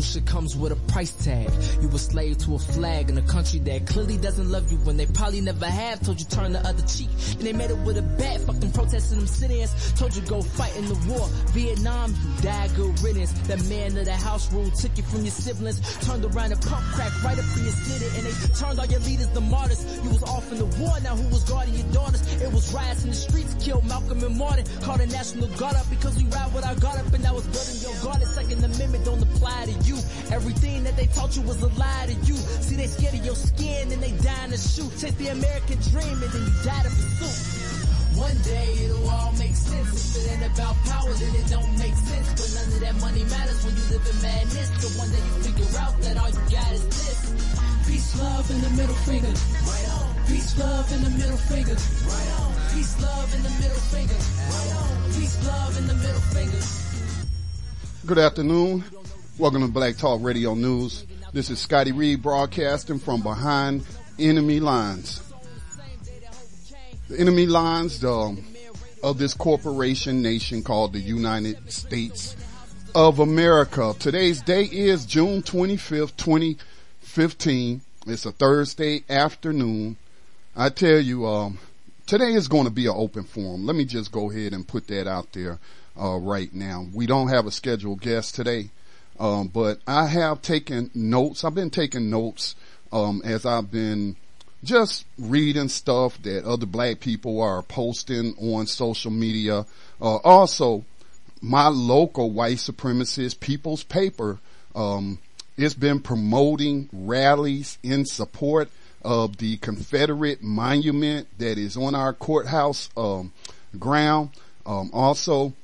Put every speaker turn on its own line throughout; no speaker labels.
Revolution comes with a price tag. You a slave to a flag in a country that clearly doesn't love you when they probably never have. Told you turn the other cheek. And they made it with a bat. Fuck them protesting them sit-ins. Told you go fight in the war. Vietnam, you died good riddance. That man of the house rule took you from your siblings. Turned around and pump crack right up in your city. And they turned all your leaders to martyrs. You was off in the war. Now who was guarding your daughters? It was riots in the streets. Killed Malcolm and Martin. Called the National Guard up because we ride with our guard up. And that was building your guard. The Second Amendment don't apply to you. Everything that they taught you was a lie to you. See, they scared of your skin and they dying to shoot. Take the American dream and then you die to pursue. One day it'll all make sense. If it ain't about power, then it don't make sense. But none of that money matters when you live in madness. So one day you figure out that all you got is this. Peace, love, and the middle finger. Right on. Peace, love, and the middle finger. Right on. Peace, love, and the middle finger. Right on. Peace, love, and the middle finger.
Good afternoon. Welcome to Black Talk Radio News. This is Scotty Reed broadcasting from behind enemy lines. The enemy lines um, of this corporation nation called the United States of America. Today's date is June 25th, 2015. It's a Thursday afternoon. I tell you, um, today is going to be an open forum. Let me just go ahead and put that out there uh, right now. We don't have a scheduled guest today, um, but I have taken notes. I've been taking notes um, as I've been just reading stuff that other black people are posting on social media. Uh, also, my local white supremacist People's Paper, um, it's been promoting rallies in support of the Confederate monument that is on our courthouse um, ground. Um, also,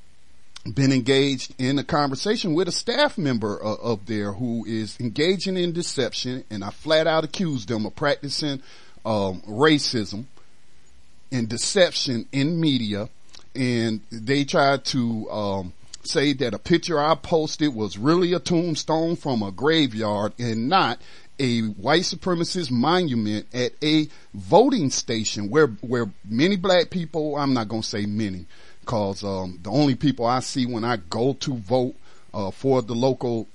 been engaged in a conversation with a staff member uh, of there who is engaging in deception, and I flat out accused them of practicing um, racism and deception in media, and they tried to um, say that a picture I posted was really a tombstone from a graveyard and not a white supremacist monument at a voting station where where many black people I'm not going to say many cause um, the only people I see when I go to vote uh, for the local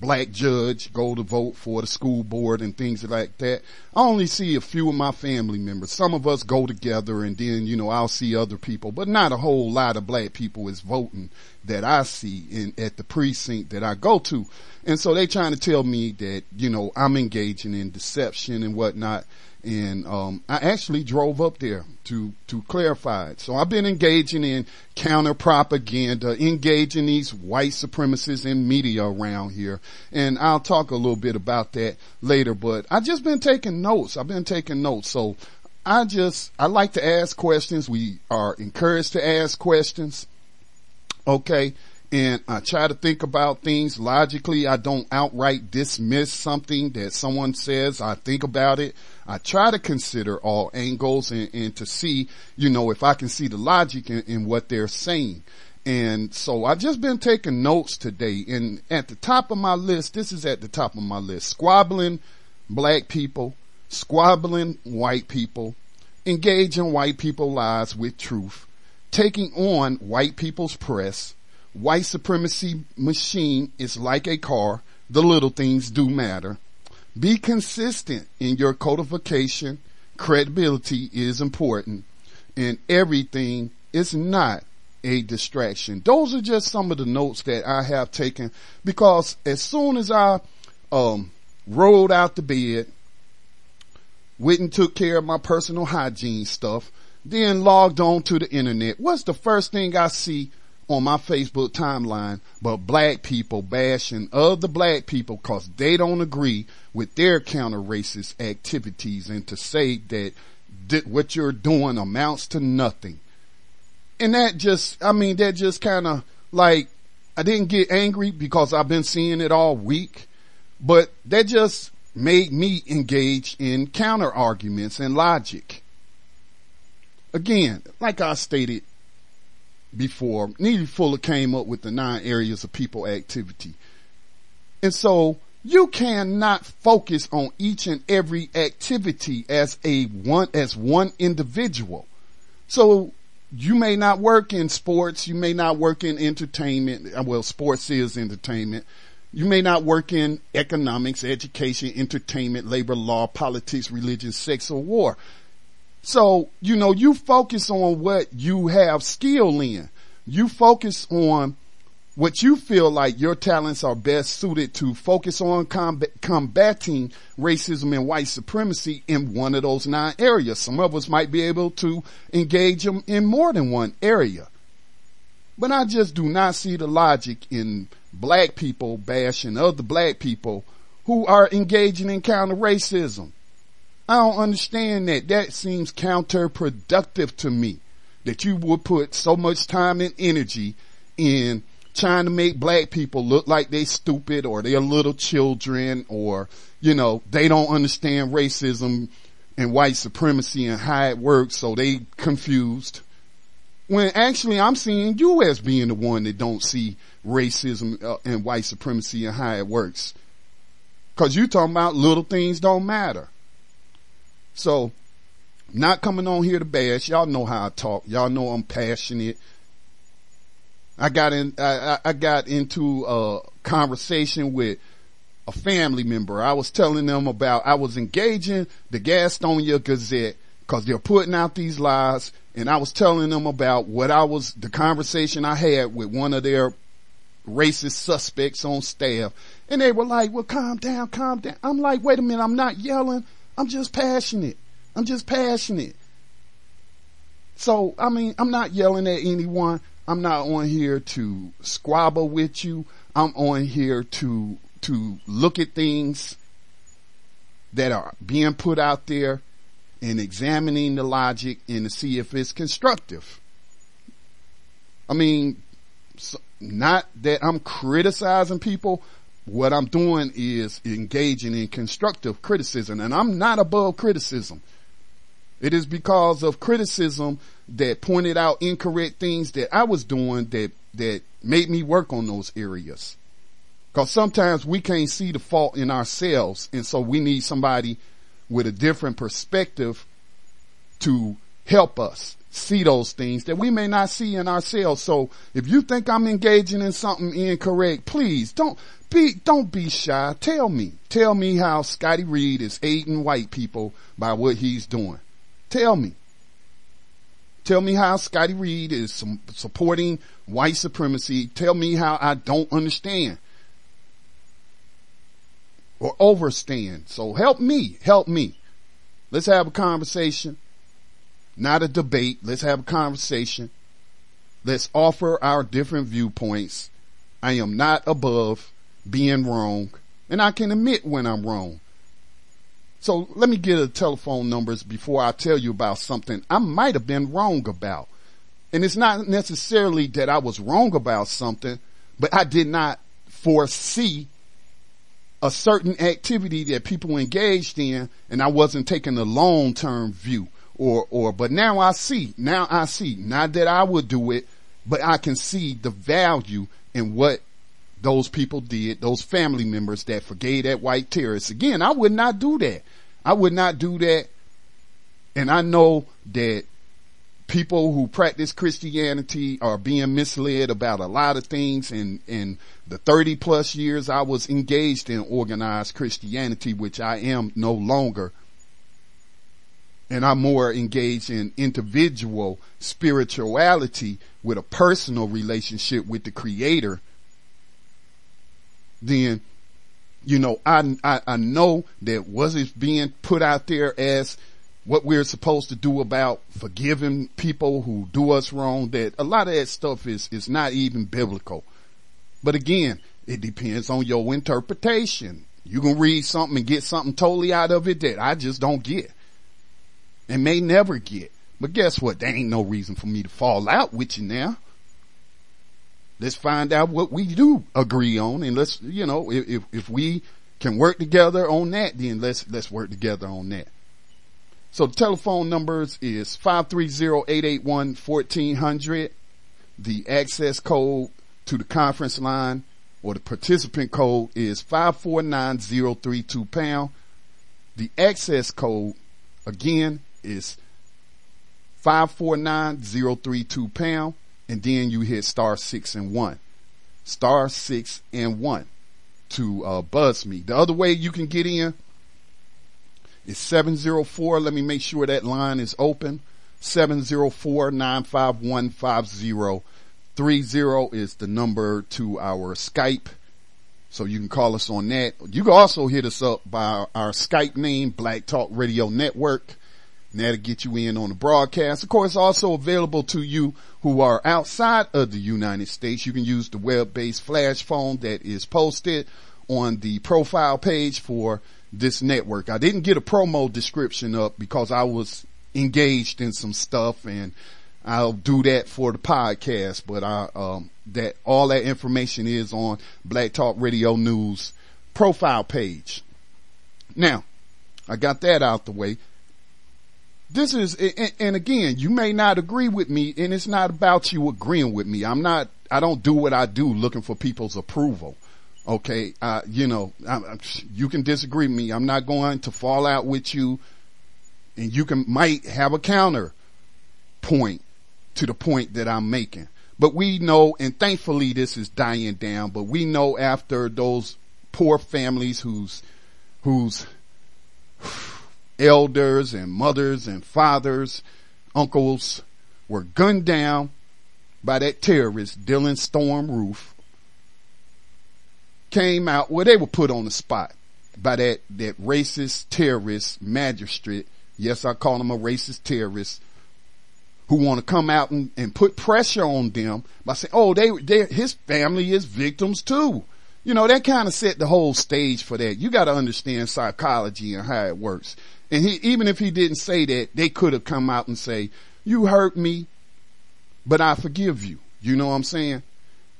black judge, go to vote for the school board and things like that. I only see a few of my family members. Some of us go together and then, you know, I'll see other people, but not a whole lot of black people is voting that I see in, at the precinct that I go to. And so they trying to tell me that, you know, I'm engaging in deception and whatnot. And, um, I actually drove up there to, to clarify it. So I've been engaging in counter propaganda, engaging these white supremacists in media around here. And I'll talk a little bit about that later, but I just been taking notes. I've been taking notes. So I just, I like to ask questions. We are encouraged to ask questions. Okay. And I try to think about things logically. I don't outright dismiss something that someone says. I think about it. I try to consider all angles and, and to see, you know, if I can see the logic in, in what they're saying. And so I've just been taking notes today and at the top of my list, this is at the top of my list, squabbling black people, squabbling white people, engaging white people lies with truth, taking on white people's press, white supremacy machine is like a car. The little things do matter. Be consistent in your codification. Credibility is important and everything is not a distraction. Those are just some of the notes that I have taken because as soon as I, um, rolled out the bed, went and took care of my personal hygiene stuff, then logged on to the internet. What's the first thing I see on my Facebook timeline but black people bashing other black people cause they don't agree with their counter racist activities and to say that th- what you're doing amounts to nothing. And that just, I mean, that just kind of like, I didn't get angry because I've been seeing it all week, but that just made me engage in counter arguments and logic. Again, like I stated before, Neely Fuller came up with the nine areas of people activity. And so you cannot focus on each and every activity as a one, as one individual. So you may not work in sports. You may not work in entertainment. Uh, well, sports is entertainment. You may not work in economics, education, entertainment, labor law, politics, religion, sex, or war. So, you know, you focus on what you have skill in. You focus on what you feel like your talents are best suited to focus on combat, combating racism and white supremacy in one of those nine areas. Some of us might be able to engage them in more than one area. But I just do not see the logic in black people bashing other black people who are engaging in counter racism. I don't understand that. That seems counterproductive to me that you would put so much time and energy in trying to make black people look like they stupid or they're little children or, you know, they don't understand racism and white supremacy and how it works. So they confused when actually I'm seeing you as being the one that don't see racism uh, and white supremacy and how it works. Cause you're talking about little things don't matter. So not coming on here to bash. Y'all know how I talk. Y'all know I'm passionate. I got in, I, I got into a conversation with a family member. I was telling them about, I was engaging the Gastonia Gazette cause they're putting out these lies and I was telling them about what I was, the conversation I had with one of their racist suspects on staff and they were like, well, calm down, calm down. I'm like, wait a minute. I'm not yelling. I'm just passionate. I'm just passionate. So, I mean, I'm not yelling at anyone. I'm not on here to squabble with you. I'm on here to, to look at things that are being put out there and examining the logic and to see if it's constructive. I mean, not that I'm criticizing people. What I'm doing is engaging in constructive criticism and I'm not above criticism. It is because of criticism that pointed out incorrect things that I was doing that, that made me work on those areas. Cause sometimes we can't see the fault in ourselves. And so we need somebody with a different perspective to help us see those things that we may not see in ourselves. So if you think I'm engaging in something incorrect, please don't be, don't be shy. Tell me, tell me how Scotty Reed is aiding white people by what he's doing. Tell me. Tell me how Scotty Reed is supporting white supremacy. Tell me how I don't understand or overstand. So help me, help me. Let's have a conversation, not a debate. Let's have a conversation. Let's offer our different viewpoints. I am not above being wrong and I can admit when I'm wrong. So let me get the telephone numbers before I tell you about something I might have been wrong about. And it's not necessarily that I was wrong about something, but I did not foresee a certain activity that people engaged in and I wasn't taking a long term view or, or, but now I see, now I see, not that I would do it, but I can see the value in what those people did, those family members that forgave that white terrorist. Again, I would not do that. I would not do that. And I know that people who practice Christianity are being misled about a lot of things and, in the 30 plus years I was engaged in organized Christianity, which I am no longer. And I'm more engaged in individual spirituality with a personal relationship with the creator. Then, you know, I, I, I know that was it being put out there as what we're supposed to do about forgiving people who do us wrong, that a lot of that stuff is, is not even biblical. But again, it depends on your interpretation. You can read something and get something totally out of it that I just don't get and may never get. But guess what? There ain't no reason for me to fall out with you now. Let's find out what we do agree on and let's, you know, if, if we can work together on that, then let's, let's work together on that. So the telephone numbers is 530-881-1400. The access code to the conference line or the participant code is 549032 pound. The access code again is 549032 pound and then you hit star six and one. Star six and one to uh, buzz me. The other way you can get in is 704. Let me make sure that line is open. 704-951-5030 is the number to our Skype. So you can call us on that. You can also hit us up by our Skype name, Black Talk Radio Network. And that'll get you in on the broadcast. Of course, also available to you who are outside of the United States. You can use the web-based flash phone that is posted on the profile page for this network. I didn't get a promo description up because I was engaged in some stuff and I'll do that for the podcast, but I, um, that all that information is on Black Talk Radio News profile page. Now, I got that out the way. This is, and again, you may not agree with me and it's not about you agreeing with me. I'm not, I don't do what I do looking for people's approval. Okay. Uh, you know, I, you can disagree with me. I'm not going to fall out with you and you can, might have a counter point to the point that I'm making. But we know, and thankfully this is dying down, but we know after those poor families whose, whose elders and mothers and fathers, uncles were gunned down by that terrorist, Dylann Storm Roof, came out, well, they were put on the spot by that, that racist terrorist magistrate. Yes, I call him a racist terrorist who want to come out and, and put pressure on them by saying, oh, they, they, his family is victims too. You know, that kind of set the whole stage for that. You got to understand psychology and how it works. And he, even if he didn't say that, they could have come out and say, you hurt me, but I forgive you. You know what I'm saying?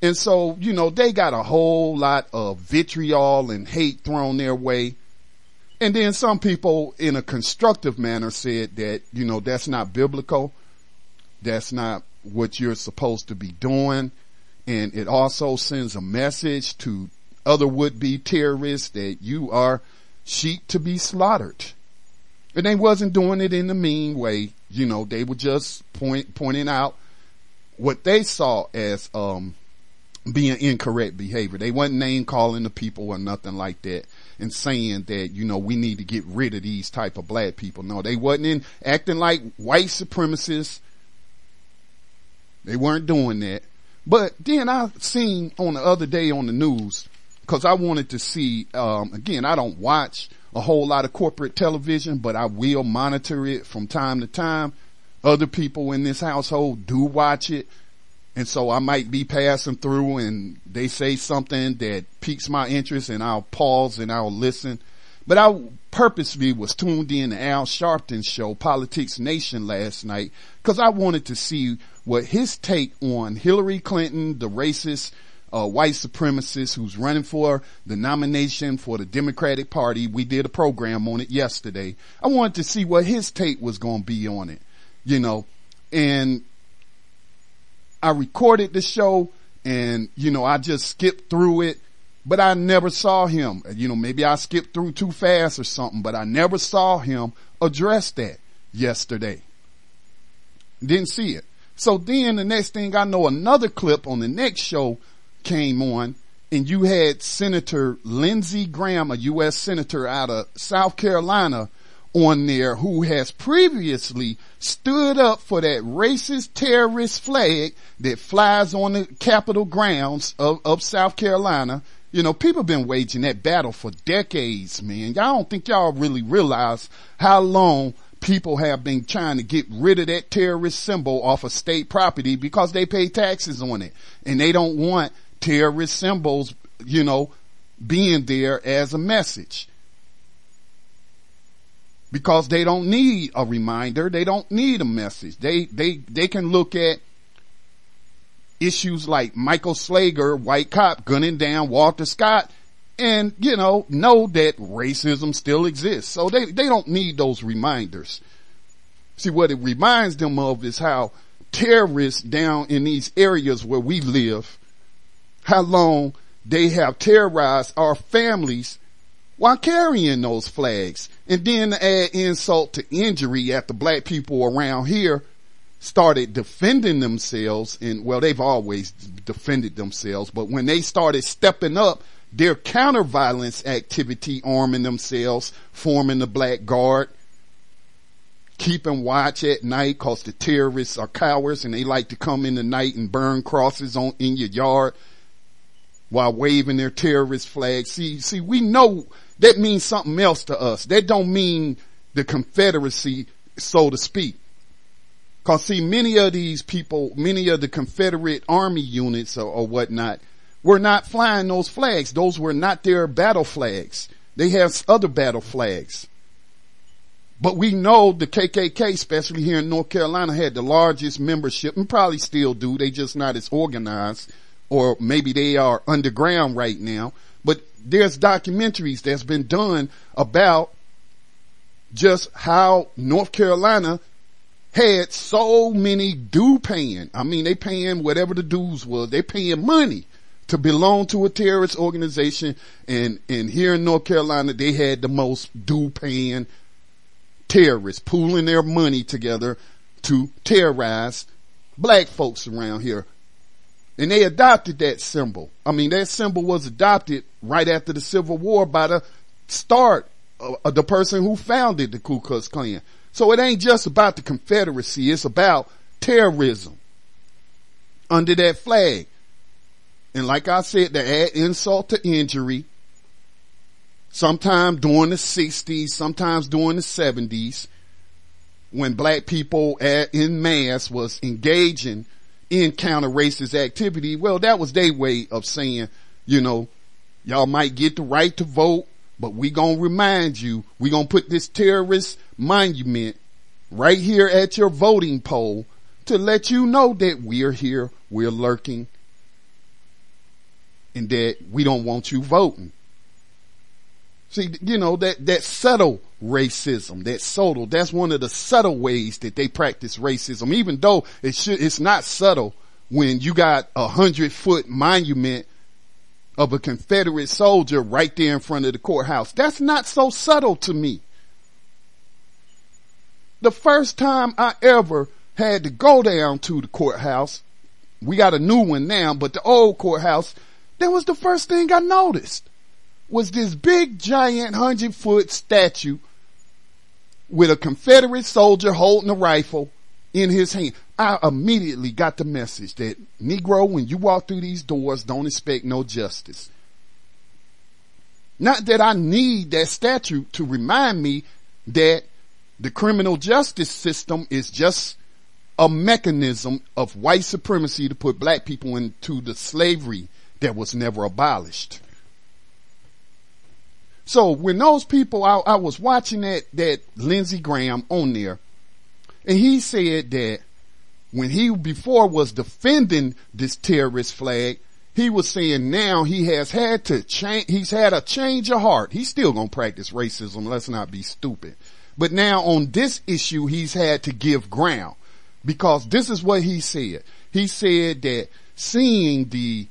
And so, you know, they got a whole lot of vitriol and hate thrown their way. And then some people in a constructive manner said that, you know, that's not biblical. That's not what you're supposed to be doing. And it also sends a message to other would-be terrorists that you are sheep to be slaughtered. And they wasn't doing it in a mean way. You know, they were just point, pointing out what they saw as, um, being incorrect behavior. They wasn't name calling the people or nothing like that and saying that, you know, we need to get rid of these type of black people. No, they wasn't in acting like white supremacists. They weren't doing that. But then I seen on the other day on the news, cause I wanted to see, um, again, I don't watch a whole lot of corporate television, but I will monitor it from time to time. Other people in this household do watch it and so I might be passing through and they say something that piques my interest and I'll pause and I'll listen. But I purposely was tuned in to Al Sharpton's show, Politics Nation last night, cause I wanted to see what his take on Hillary Clinton, the racist, uh, white supremacist who's running for the nomination for the Democratic Party. We did a program on it yesterday. I wanted to see what his take was going to be on it, you know, and I recorded the show and, you know, I just skipped through it, but I never saw him. You know, maybe I skipped through too fast or something, but I never saw him address that yesterday. Didn't see it. So then the next thing I know, another clip on the next show came on and you had Senator Lindsey Graham, a U.S. Senator out of South Carolina on there who has previously stood up for that racist terrorist flag that flies on the Capitol grounds of, of South Carolina. You know, people have been waging that battle for decades, man. Y'all don't think y'all really realize how long people have been trying to get rid of that terrorist symbol off of state property because they pay taxes on it and they don't want terrorist symbols, you know, being there as a message. Because they don't need a reminder. They don't need a message. They, they, they can look at issues like Michael Slager, white cop gunning down Walter Scott and, you know, know that racism still exists. So they, they don't need those reminders. See, what it reminds them of is how terrorists down in these areas where we live, how long they have terrorized our families while carrying those flags. And then to add insult to injury after black people around here started defending themselves and well, they've always defended themselves, but when they started stepping up their counter violence activity, arming themselves, forming the black guard, keeping watch at night cause the terrorists are cowards and they like to come in the night and burn crosses on, in your yard while waving their terrorist flags. See, see, we know that means something else to us. That don't mean the Confederacy, so to speak. Cause see, many of these people, many of the Confederate army units or, or whatnot, were not flying those flags. Those were not their battle flags. They have other battle flags. But we know the KKK, especially here in North Carolina, had the largest membership and probably still do. They just not as organized or maybe they are underground right now. But there's documentaries that's been done about just how North Carolina had so many due paying. I mean, they paying whatever the dues was. They paying money to belong to a terrorist organization. And, and here in North Carolina, they had the most due paying terrorists pooling their money together to terrorize black folks around here. And they adopted that symbol. I mean, that symbol was adopted right after the Civil War by the start of the person who founded the Ku Klux Klan. So it ain't just about the Confederacy. It's about terrorism under that flag. And like I said, to add insult to injury, sometime during the 60s, sometimes during the 70s, when black people at, in mass was engaging in counter racist activity, well, that was their way of saying, you know, y'all might get the right to vote, but we gonna remind you, we gonna put this terrorist monument right here at your voting poll to let you know that we're here, we're lurking, and that we don't want you voting. See, you know, that, that subtle racism, that subtle, that's one of the subtle ways that they practice racism, even though it should, it's not subtle when you got a hundred foot monument of a Confederate soldier right there in front of the courthouse. That's not so subtle to me. The first time I ever had to go down to the courthouse, we got a new one now, but the old courthouse, that was the first thing I noticed was this big giant hundred foot statue with a Confederate soldier holding a rifle in his hand. I immediately got the message that Negro, when you walk through these doors, don't expect no justice. Not that I need that statue to remind me that the criminal justice system is just a mechanism of white supremacy to put black people into the slavery that was never abolished. So when those people, I, I was watching that, that Lindsey Graham on there and he said that when he before was defending this terrorist flag, he was saying now he has had to change, he's had a change of heart. He's still gonna practice racism. Let's not be stupid. But now on this issue, he's had to give ground because this is what he said. He said that seeing the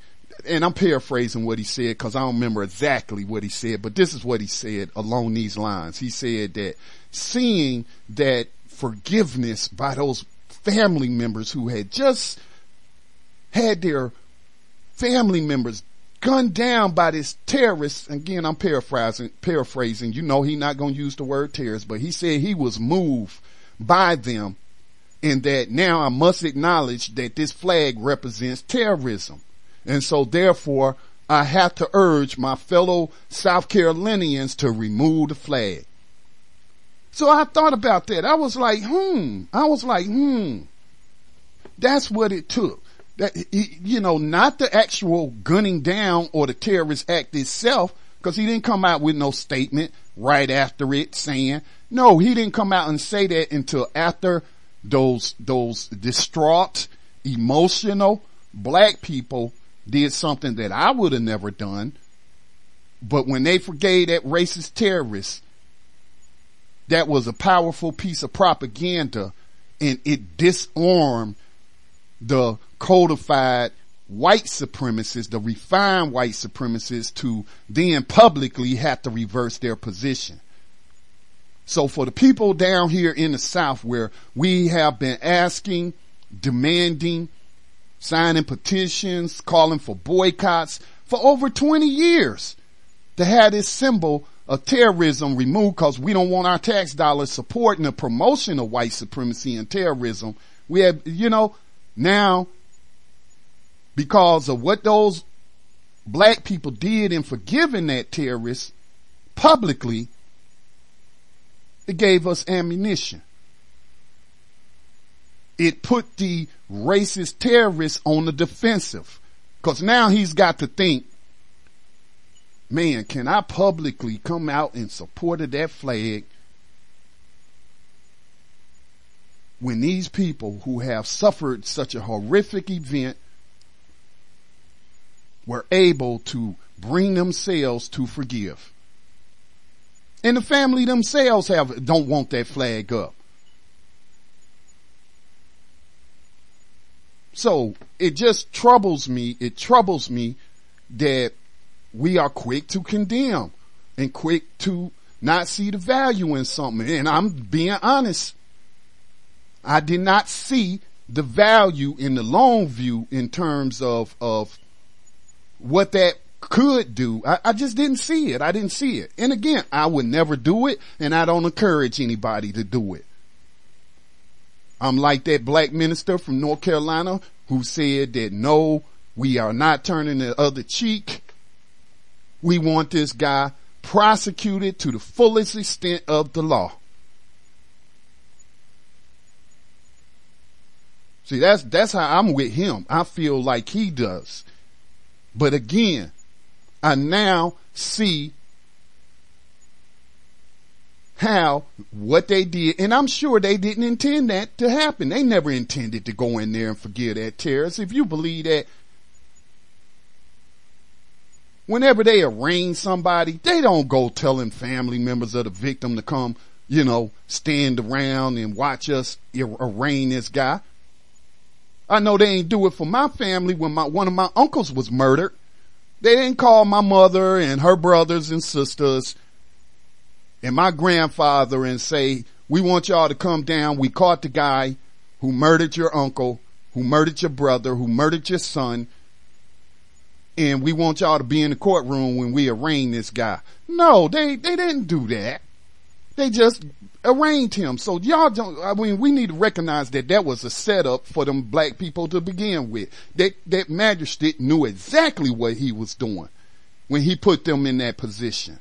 and I'm paraphrasing what he said because I don't remember exactly what he said, but this is what he said along these lines. He said that seeing that forgiveness by those family members who had just had their family members gunned down by this terrorist. Again, I'm paraphrasing, paraphrasing. You know, he's not going to use the word terrorist, but he said he was moved by them and that now I must acknowledge that this flag represents terrorism. And so therefore I have to urge my fellow South Carolinians to remove the flag. So I thought about that. I was like, hmm. I was like, hmm. That's what it took. That, you know, not the actual gunning down or the terrorist act itself, cause he didn't come out with no statement right after it saying, no, he didn't come out and say that until after those, those distraught, emotional black people did something that I would have never done. But when they forgave that racist terrorist, that was a powerful piece of propaganda and it disarmed the codified white supremacists, the refined white supremacists to then publicly have to reverse their position. So for the people down here in the South where we have been asking, demanding, signing petitions, calling for boycotts for over 20 years to have this symbol of terrorism removed because we don't want our tax dollars supporting the promotion of white supremacy and terrorism. We have, you know, now because of what those black people did in forgiving that terrorist publicly, it gave us ammunition. It put the racist terrorist on the defensive. Cause now he's got to think, man, can I publicly come out in support of that flag when these people who have suffered such a horrific event were able to bring themselves to forgive? And the family themselves have, don't want that flag up. So it just troubles me. It troubles me that we are quick to condemn and quick to not see the value in something. And I'm being honest. I did not see the value in the long view in terms of, of what that could do. I, I, just didn't see it. I didn't see it. And again, I would never do it and I don't encourage anybody to do it. I'm like that black minister from North Carolina who said that no, we are not turning the other cheek. We want this guy prosecuted to the fullest extent of the law. See, that's, that's how I'm with him. I feel like he does. But again, I now see how what they did, and I'm sure they didn't intend that to happen. They never intended to go in there and forgive that terrorist. If you believe that, whenever they arraign somebody, they don't go telling family members of the victim to come, you know, stand around and watch us arraign this guy. I know they ain't do it for my family when my, one of my uncles was murdered. They didn't call my mother and her brothers and sisters and my grandfather and say, we want y'all to come down. We caught the guy who murdered your uncle, who murdered your brother, who murdered your son. And we want y'all to be in the courtroom when we arraign this guy. No, they, they didn't do that. They just arraigned him. So y'all don't, I mean, we need to recognize that that was a setup for them black people to begin with. That, that magistrate knew exactly what he was doing when he put them in that position.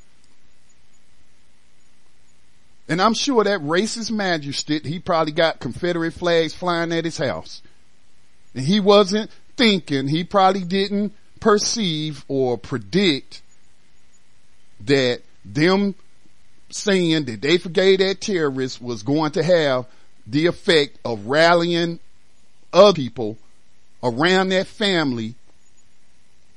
And I'm sure that racist magistrate, he probably got Confederate flags flying at his house. And he wasn't thinking, he probably didn't perceive or predict that them saying that they forgave that terrorist was going to have the effect of rallying other people around that family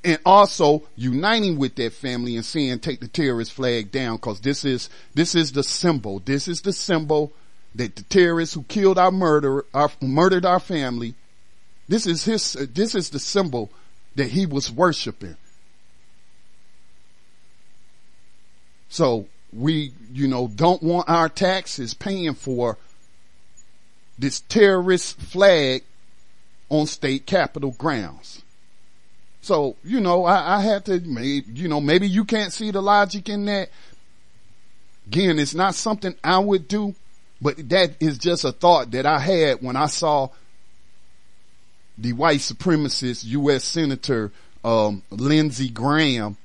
and also uniting with that family and saying take the terrorist flag down because this is this is the symbol this is the symbol that the terrorists who killed our murder our murdered our family this is his this is the symbol that he was worshiping so we, you know, don't want our taxes paying for this terrorist flag on state capitol grounds. So, you know, I, I had to, you know, maybe you can't see the logic in that. Again, it's not something I would do, but that is just a thought that I had when I saw the white supremacist U.S. Senator, um, Lindsey Graham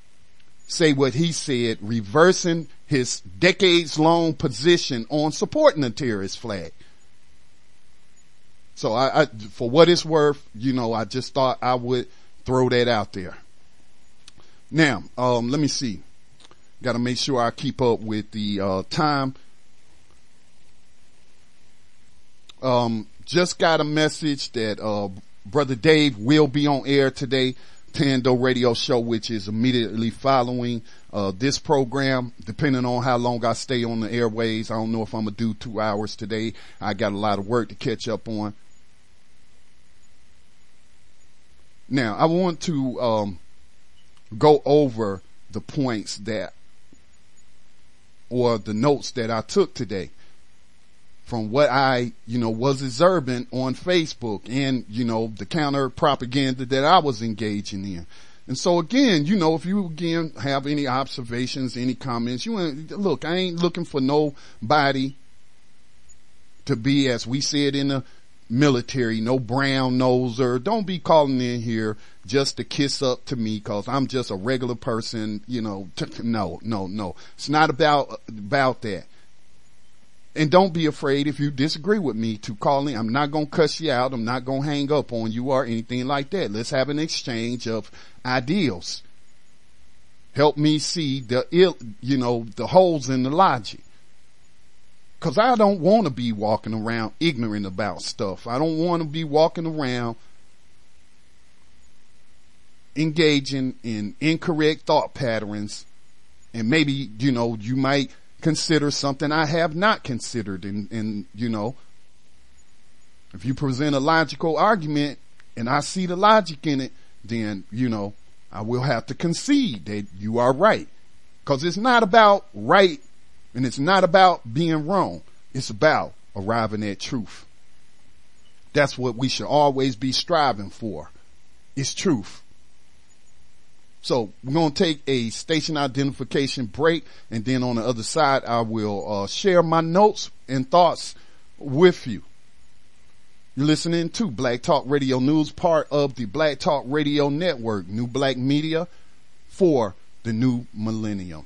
say what he said, reversing his decades long position on supporting the terrorist flag. So I, I, for what it's worth, you know, I just thought I would throw that out there. Now, um, let me see. Got to make sure I keep up with the uh, time. Um, just got a message that uh, brother Dave will be on air today. Tando radio show, which is immediately following uh, this program. Depending on how long I stay on the airways, I don't know if I'm gonna do two hours today. I got a lot of work to catch up on. Now, I want to um, go over the points that, or the notes that I took today from what I, you know, was observing on Facebook and, you know, the counter propaganda that I was engaging in. And so again, you know, if you again have any observations, any comments, you want look, I ain't looking for nobody to be, as we said in the military, no brown noser. Don't be calling in here just to kiss up to me cause I'm just a regular person, you know, no, no, no. It's not about, about that. And don't be afraid if you disagree with me to call in. I'm not going to cuss you out. I'm not going to hang up on you or anything like that. Let's have an exchange of ideals. Help me see the ill, you know, the holes in the logic. Cause I don't want to be walking around ignorant about stuff. I don't want to be walking around engaging in incorrect thought patterns and maybe, you know, you might consider something I have not considered and, and, you know, if you present a logical argument and I see the logic in it, then, you know, I will have to concede that you are right. Cause it's not about right and it's not about being wrong. It's about arriving at truth. That's what we should always be striving for. It's truth. So we're going to take a station identification break and then on the other side, I will uh, share my notes and thoughts with you. You're listening to Black Talk Radio News, part of the Black Talk Radio Network, New Black Media for the new millennium.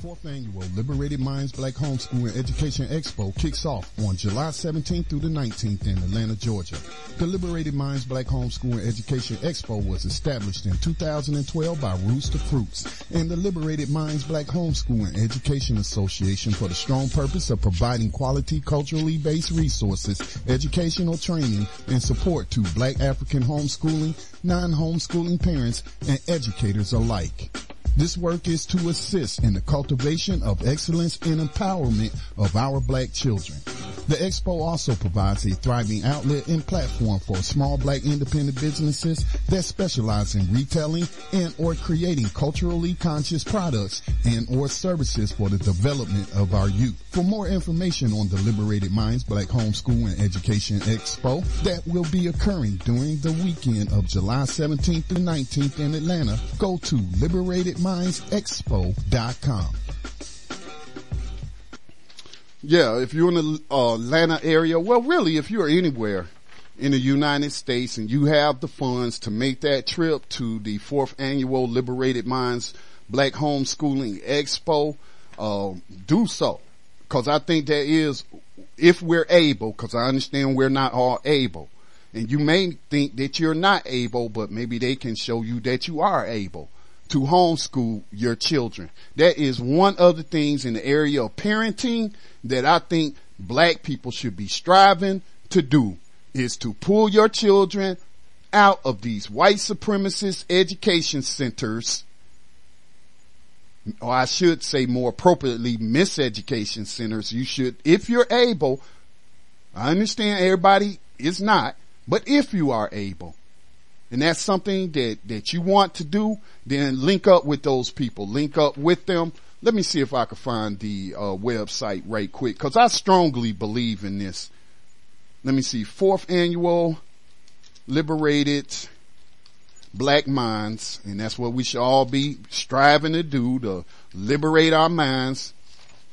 fourth annual Liberated Minds Black Homeschool and Education Expo kicks off on July 17th through the 19th in Atlanta, Georgia. The Liberated Minds Black Homeschool and Education Expo was established in 2012 by Rooster Fruits and the Liberated Minds Black Homeschool and Education Association for the strong purpose of providing quality culturally based resources, educational training, and support to black African homeschooling, non-homeschooling parents, and educators alike. This work is to assist in the cultivation of excellence and empowerment of our black children. The expo also provides a thriving outlet and platform for small black independent businesses that specialize in retailing and or creating culturally conscious products and or services for the development of our youth. For more information on the Liberated Minds Black Homeschool and Education Expo that will be occurring during the weekend of July 17th through 19th in Atlanta, go to liberatedmindsexpo.com.
Yeah, if you're in the uh, Atlanta area, well, really, if you're anywhere in the United States and you have the funds to make that trip to the fourth annual Liberated Minds Black Homeschooling Expo, uh, do so. Cause I think that is, if we're able, cause I understand we're not all able, and you may think that you're not able, but maybe they can show you that you are able to homeschool your children. That is one of the things in the area of parenting that I think black people should be striving to do is to pull your children out of these white supremacist education centers or I should say more appropriately, miseducation centers. You should, if you're able, I understand everybody is not. But if you are able, and that's something that, that you want to do, then link up with those people. Link up with them. Let me see if I can find the uh, website right quick because I strongly believe in this. Let me see. Fourth annual liberated black minds, and that's what we should all be striving to do to liberate our minds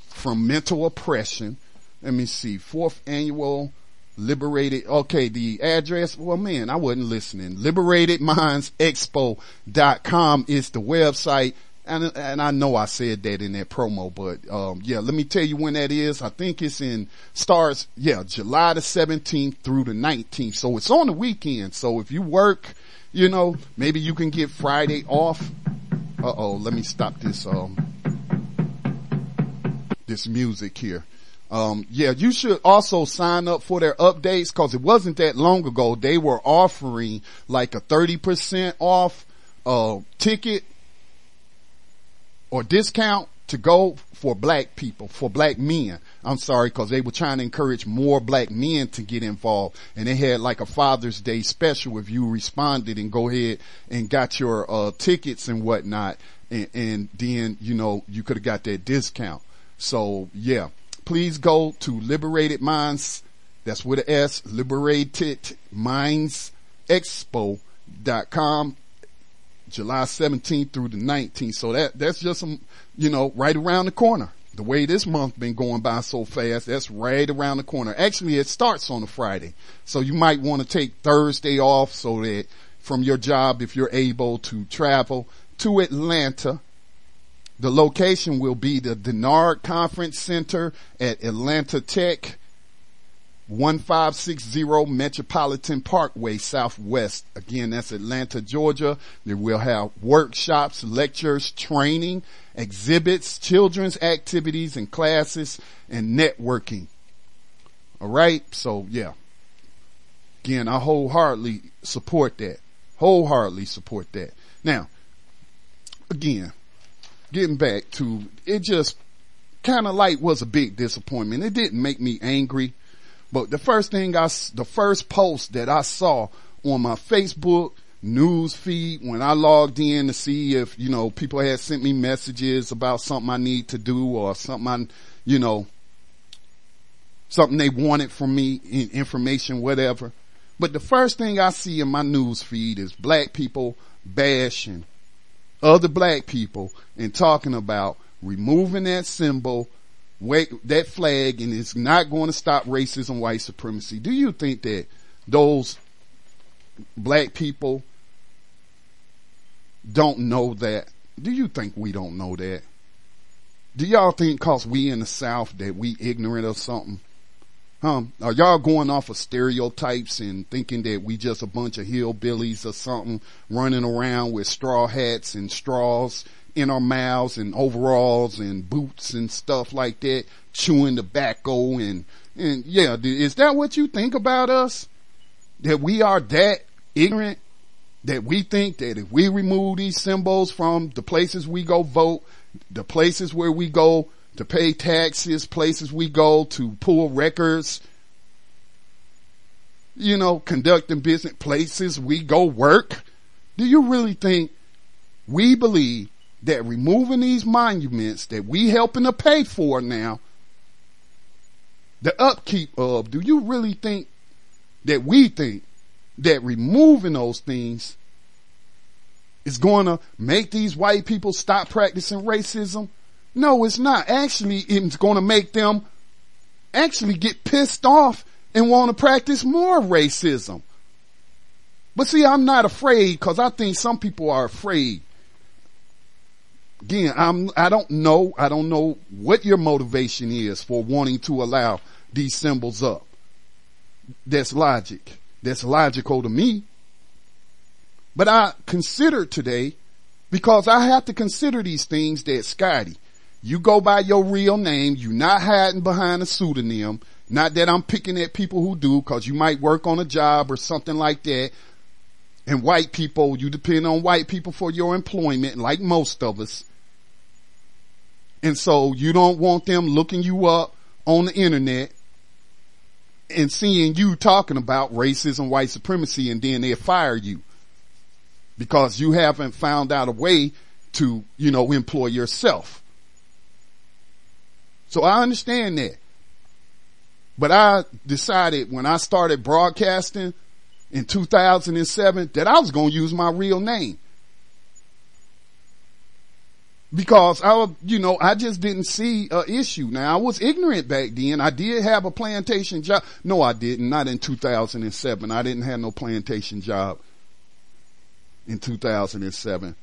from mental oppression. Let me see. Fourth annual liberated. Okay. The address. Well, man, I wasn't listening. Liberatedmindsexpo.com is the website. And, and I know I said that in that promo, but, um, yeah, let me tell you when that is. I think it's in starts, yeah, July the 17th through the 19th. So it's on the weekend. So if you work, you know, maybe you can get Friday off. Uh oh, let me stop this, um, this music here. Um, yeah, you should also sign up for their updates cause it wasn't that long ago. They were offering like a 30% off, uh, ticket or discount to go for black people, for black men. I'm sorry, cause they were trying to encourage more black men to get involved. And they had like a Father's Day special if you responded and go ahead and got your, uh, tickets and whatnot. And, and then, you know, you could have got that discount. So yeah, please go to Liberated Minds. That's with an S, Liberated Minds Expo.com. July 17th through the 19th. So that, that's just some, you know, right around the corner. The way this month been going by so fast, that's right around the corner. Actually, it starts on a Friday. So you might want to take Thursday off so that from your job, if you're able to travel to Atlanta, the location will be the Dennard Conference Center at Atlanta Tech, 1560 Metropolitan Parkway Southwest. Again, that's Atlanta, Georgia. They will have workshops, lectures, training, exhibits, children's activities and classes, and networking. All right. So yeah. Again, I wholeheartedly support that. Wholeheartedly support that. Now, again, getting back to it just kind of like was a big disappointment. It didn't make me angry, but the first thing I, the first post that I saw on my Facebook news feed when I logged in to see if, you know, people had sent me messages about something I need to do or something I, you know, something they wanted from me, information, whatever. But the first thing I see in my news feed is black people bashing other black people and talking about removing that symbol, wait, that flag, and it's not going to stop racism, white supremacy. Do you think that those black people don't know that? Do you think we don't know that? Do y'all think cause we in the South that we ignorant of something? Um, are y'all going off of stereotypes and thinking that we just a bunch of hillbillies or something running around with straw hats and straws in our mouths and overalls and boots and stuff like that, chewing tobacco and, and yeah, is that what you think about us? That we are that ignorant? That we think that if we remove these symbols from the places we go vote, the places where we go to pay taxes, places we go to pull records, you know, conducting business, places we go work. Do you really think we believe that removing these monuments that we helping to pay for now, the upkeep of, do you really think that we think that removing those things is going to make these white people stop practicing racism? No, it's not. Actually, it's going to make them actually get pissed off and want to practice more racism. But see, I'm not afraid because I think some people are afraid. Again, I'm, I don't know, I don't know what your motivation is for wanting to allow these symbols up. That's logic. That's logical to me. But I consider today because I have to consider these things that Scotty, you go by your real name. You're not hiding behind a pseudonym. Not that I'm picking at people who do, cause you might work on a job or something like that. And white people, you depend on white people for your employment, like most of us. And so you don't want them looking you up on the internet and seeing you talking about racism, white supremacy, and then they fire you because you haven't found out a way to, you know, employ yourself. So I understand that. But I decided when I started broadcasting in 2007 that I was going to use my real name. Because I, you know, I just didn't see a issue. Now I was ignorant back then. I did have a plantation job. No, I didn't. Not in 2007. I didn't have no plantation job in 2007.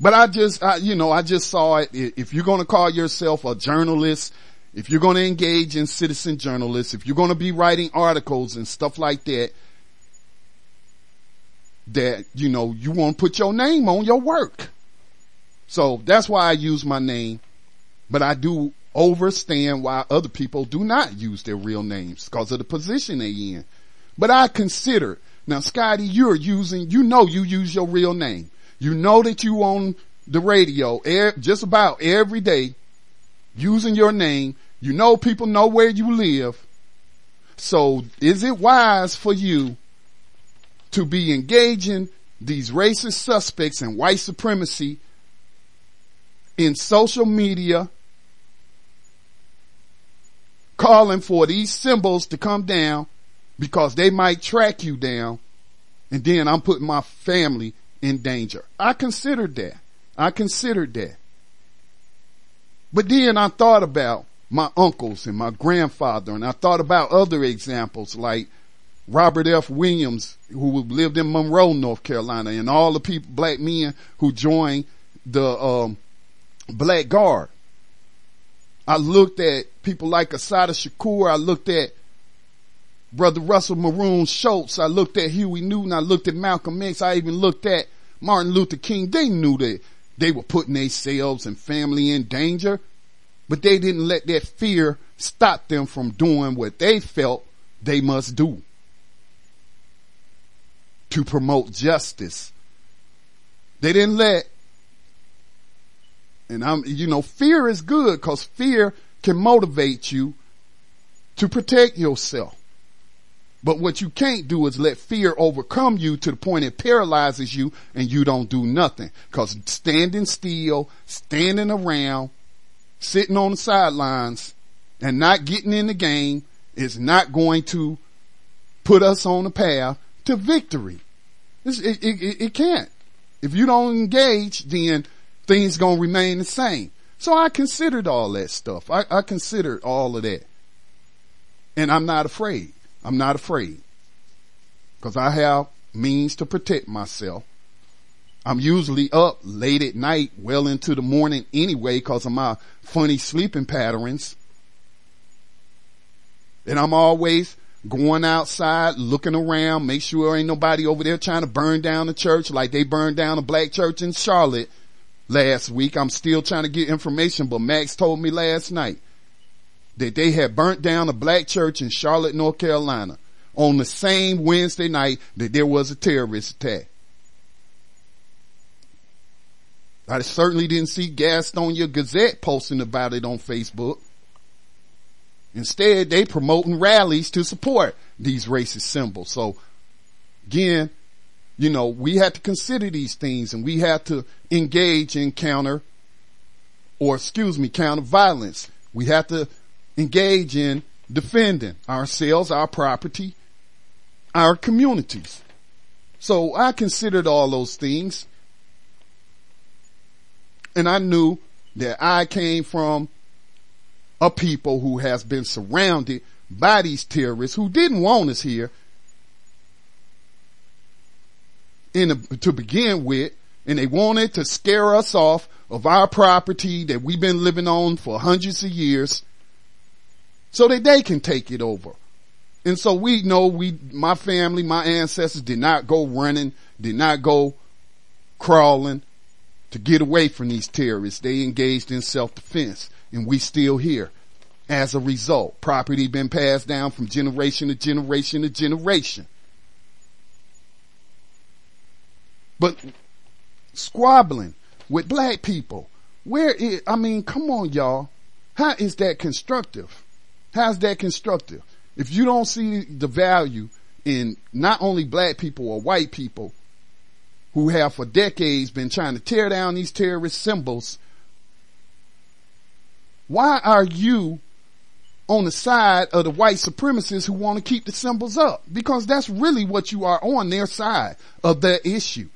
But I just, I, you know, I just saw it. If you're going to call yourself a journalist, if you're going to engage in citizen journalists, if you're going to be writing articles and stuff like that, that, you know, you want to put your name on your work. So that's why I use my name, but I do overstand why other people do not use their real names because of the position they in. But I consider, now Scotty, you're using, you know you use your real name. You know that you on the radio e- just about every day using your name. You know people know where you live. So is it wise for you to be engaging these racist suspects and white supremacy in social media calling for these symbols to come down because they might track you down and then I'm putting my family in danger. I considered that. I considered that. But then I thought about my uncles and my grandfather and I thought about other examples like Robert F. Williams, who lived in Monroe, North Carolina, and all the people, black men who joined the, um, Black Guard. I looked at people like Assata Shakur. I looked at Brother Russell Maroon Shoatz. I looked at Huey Newton. I looked at Malcolm X. I even looked at Martin Luther King. They knew that they were putting themselves and family in danger, but they didn't let that fear stop them from doing what they felt they must do to promote justice. They didn't let and I'm, you know, fear is good because fear can motivate you to protect yourself. But what you can't do is let fear overcome you to the point it paralyzes you and you don't do nothing. Cause standing still, standing around, sitting on the sidelines and not getting in the game is not going to put us on the path to victory. It, it, it, can't. If you don't engage, then things gonna remain the same. So I considered all that stuff. I, I considered all of that. And I'm not afraid. I'm not afraid. Cause I have means to protect myself. I'm usually up late at night, well into the morning anyway, cause of my funny sleeping patterns. And I'm always going outside, looking around, make sure ain't nobody over there trying to burn down the church like they burned down a black church in Charlotte last week. I'm still trying to get information, but Max told me last night that they had burnt down a black church in Charlotte, North Carolina on the same Wednesday night that there was a terrorist attack. I certainly didn't see Gastonia Gazette posting about it on Facebook. Instead, they promoting rallies to support these racist symbols. So again, you know, we have to consider these things and we have to engage in counter or excuse me, counter violence. We have to engage in defending ourselves, our property, our communities. So I considered all those things and I knew that I came from a people who has been surrounded by these terrorists who didn't want us here in a, to begin with, and they wanted to scare us off of our property that we've been living on for hundreds of years so that they can take it over. And so we know we, my family, my ancestors did not go running, did not go crawling to get away from these terrorists. They engaged in self-defense and we still here. As a result, property been passed down from generation to generation to generation. But squabbling with black people, where is, I mean, come on y'all. How is that constructive? How's that constructive? if you don't see the value in not only black people or white people who have for decades been trying to tear down these terrorist symbols, why are you on the side of the white supremacists who want to keep the symbols up? Because that's really what you are on their side of the issue.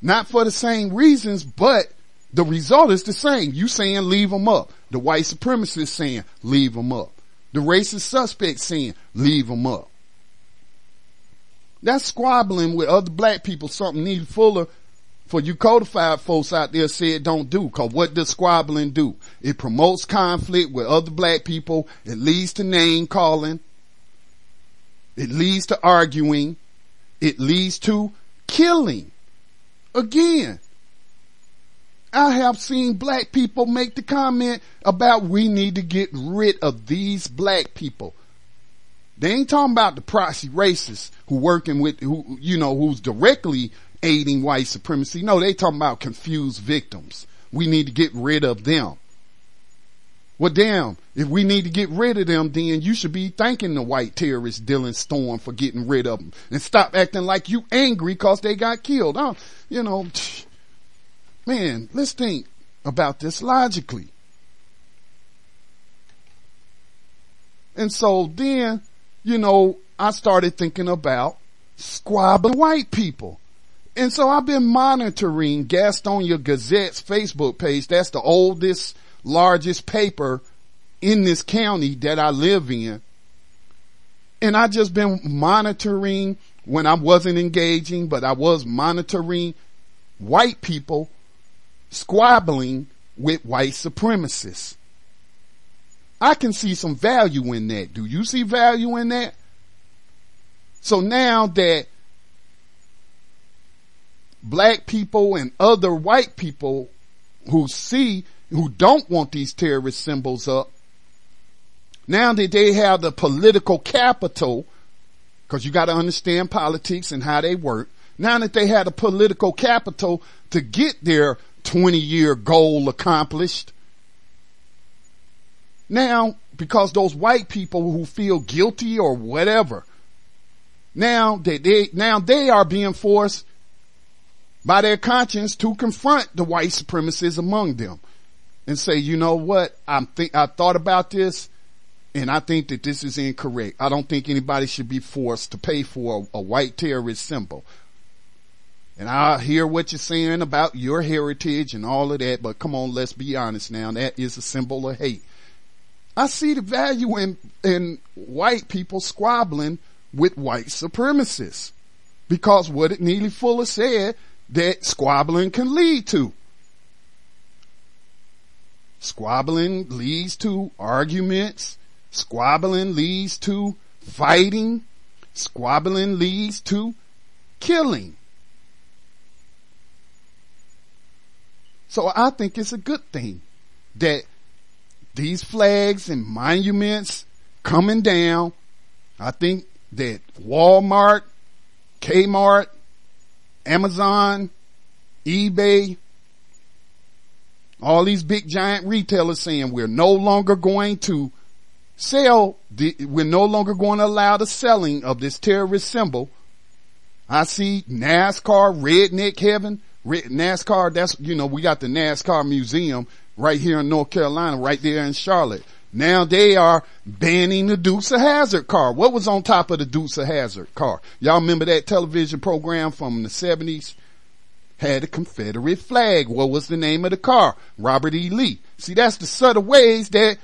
Not for the same reasons, but the result is the same. You saying leave them up. The white supremacist saying leave them up. The racist suspect saying leave them up. That's squabbling with other black people, something Neely Fuller for you codified folks out there said don't do. Cause what does squabbling do? It promotes conflict with other black people. It leads to name calling. It leads to arguing. It leads to killing. Again, I have seen black people make the comment about we need to get rid of these black people. They ain't talking about the proxy racists who working with, who, you know, who's directly aiding white supremacy. No, they talking about confused victims. We need to get rid of them. Well, damn, if we need to get rid of them, then you should be thanking the white terrorist Dylann Storm for getting rid of them and stop acting like you angry cause they got killed. Huh? You know, man, let's think about this logically. And so then, you know, I started thinking about squabbling white people. And so I've been monitoring Gastonia Gazette's Facebook page. That's the oldest, largest paper in this county that I live in. And I just been monitoring when I wasn't engaging, but I was monitoring white people squabbling with white supremacists. I can see some value in that. Do you see value in that? So now that black people and other white people who see, who don't want these terrorist symbols up, now that they have the political capital, cause you gotta understand politics and how they work, now that they have the political capital to get their 20 year goal accomplished, now, because those white people who feel guilty or whatever, now that they, now they are being forced by their conscience to confront the white supremacists among them and say, you know what? I'm think, I thought about this and I think that this is incorrect. I don't think anybody should be forced to pay for a, a white terrorist symbol. And I hear what you're saying about your heritage and all of that, but come on, let's be honest now. That is a symbol of hate. I see the value in, in white people squabbling with white supremacists because what Neely Fuller said that squabbling can lead to. Squabbling leads to arguments. Squabbling leads to fighting. Squabbling leads to killing. So I think it's a good thing that these flags and monuments coming down. I think that Walmart, Kmart, Amazon, eBay, all these big giant retailers saying we're no longer going to sell, the, we're no longer going to allow the selling of this terrorist symbol. I see NASCAR, Redneck Heaven, NASCAR, that's, you know, we got the NASCAR museum right here in North Carolina, right there in Charlotte. Now they are banning the Dukes of Hazzard car. What was on top of the Dukes of Hazzard car? Y'all remember that television program from the seventies? Had a Confederate flag. What was the name of the car? Robert E. Lee. See, that's the subtle ways that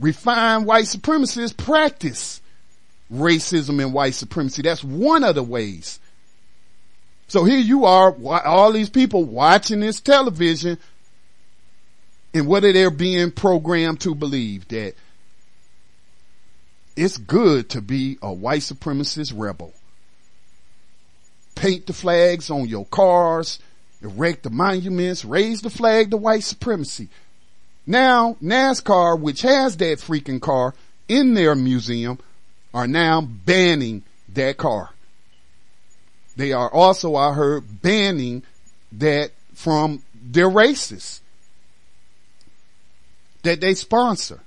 refined white supremacists practice racism and white supremacy. That's one of the ways. So here you are, all these people watching this television and what are they being programmed to believe? That it's good to be a white supremacist rebel. Paint the flags on your cars, erect the monuments, raise the flag to white supremacy. Now NASCAR, which has that freaking car in their museum, are now banning that car. They are also, I heard, banning that from their races that they sponsor.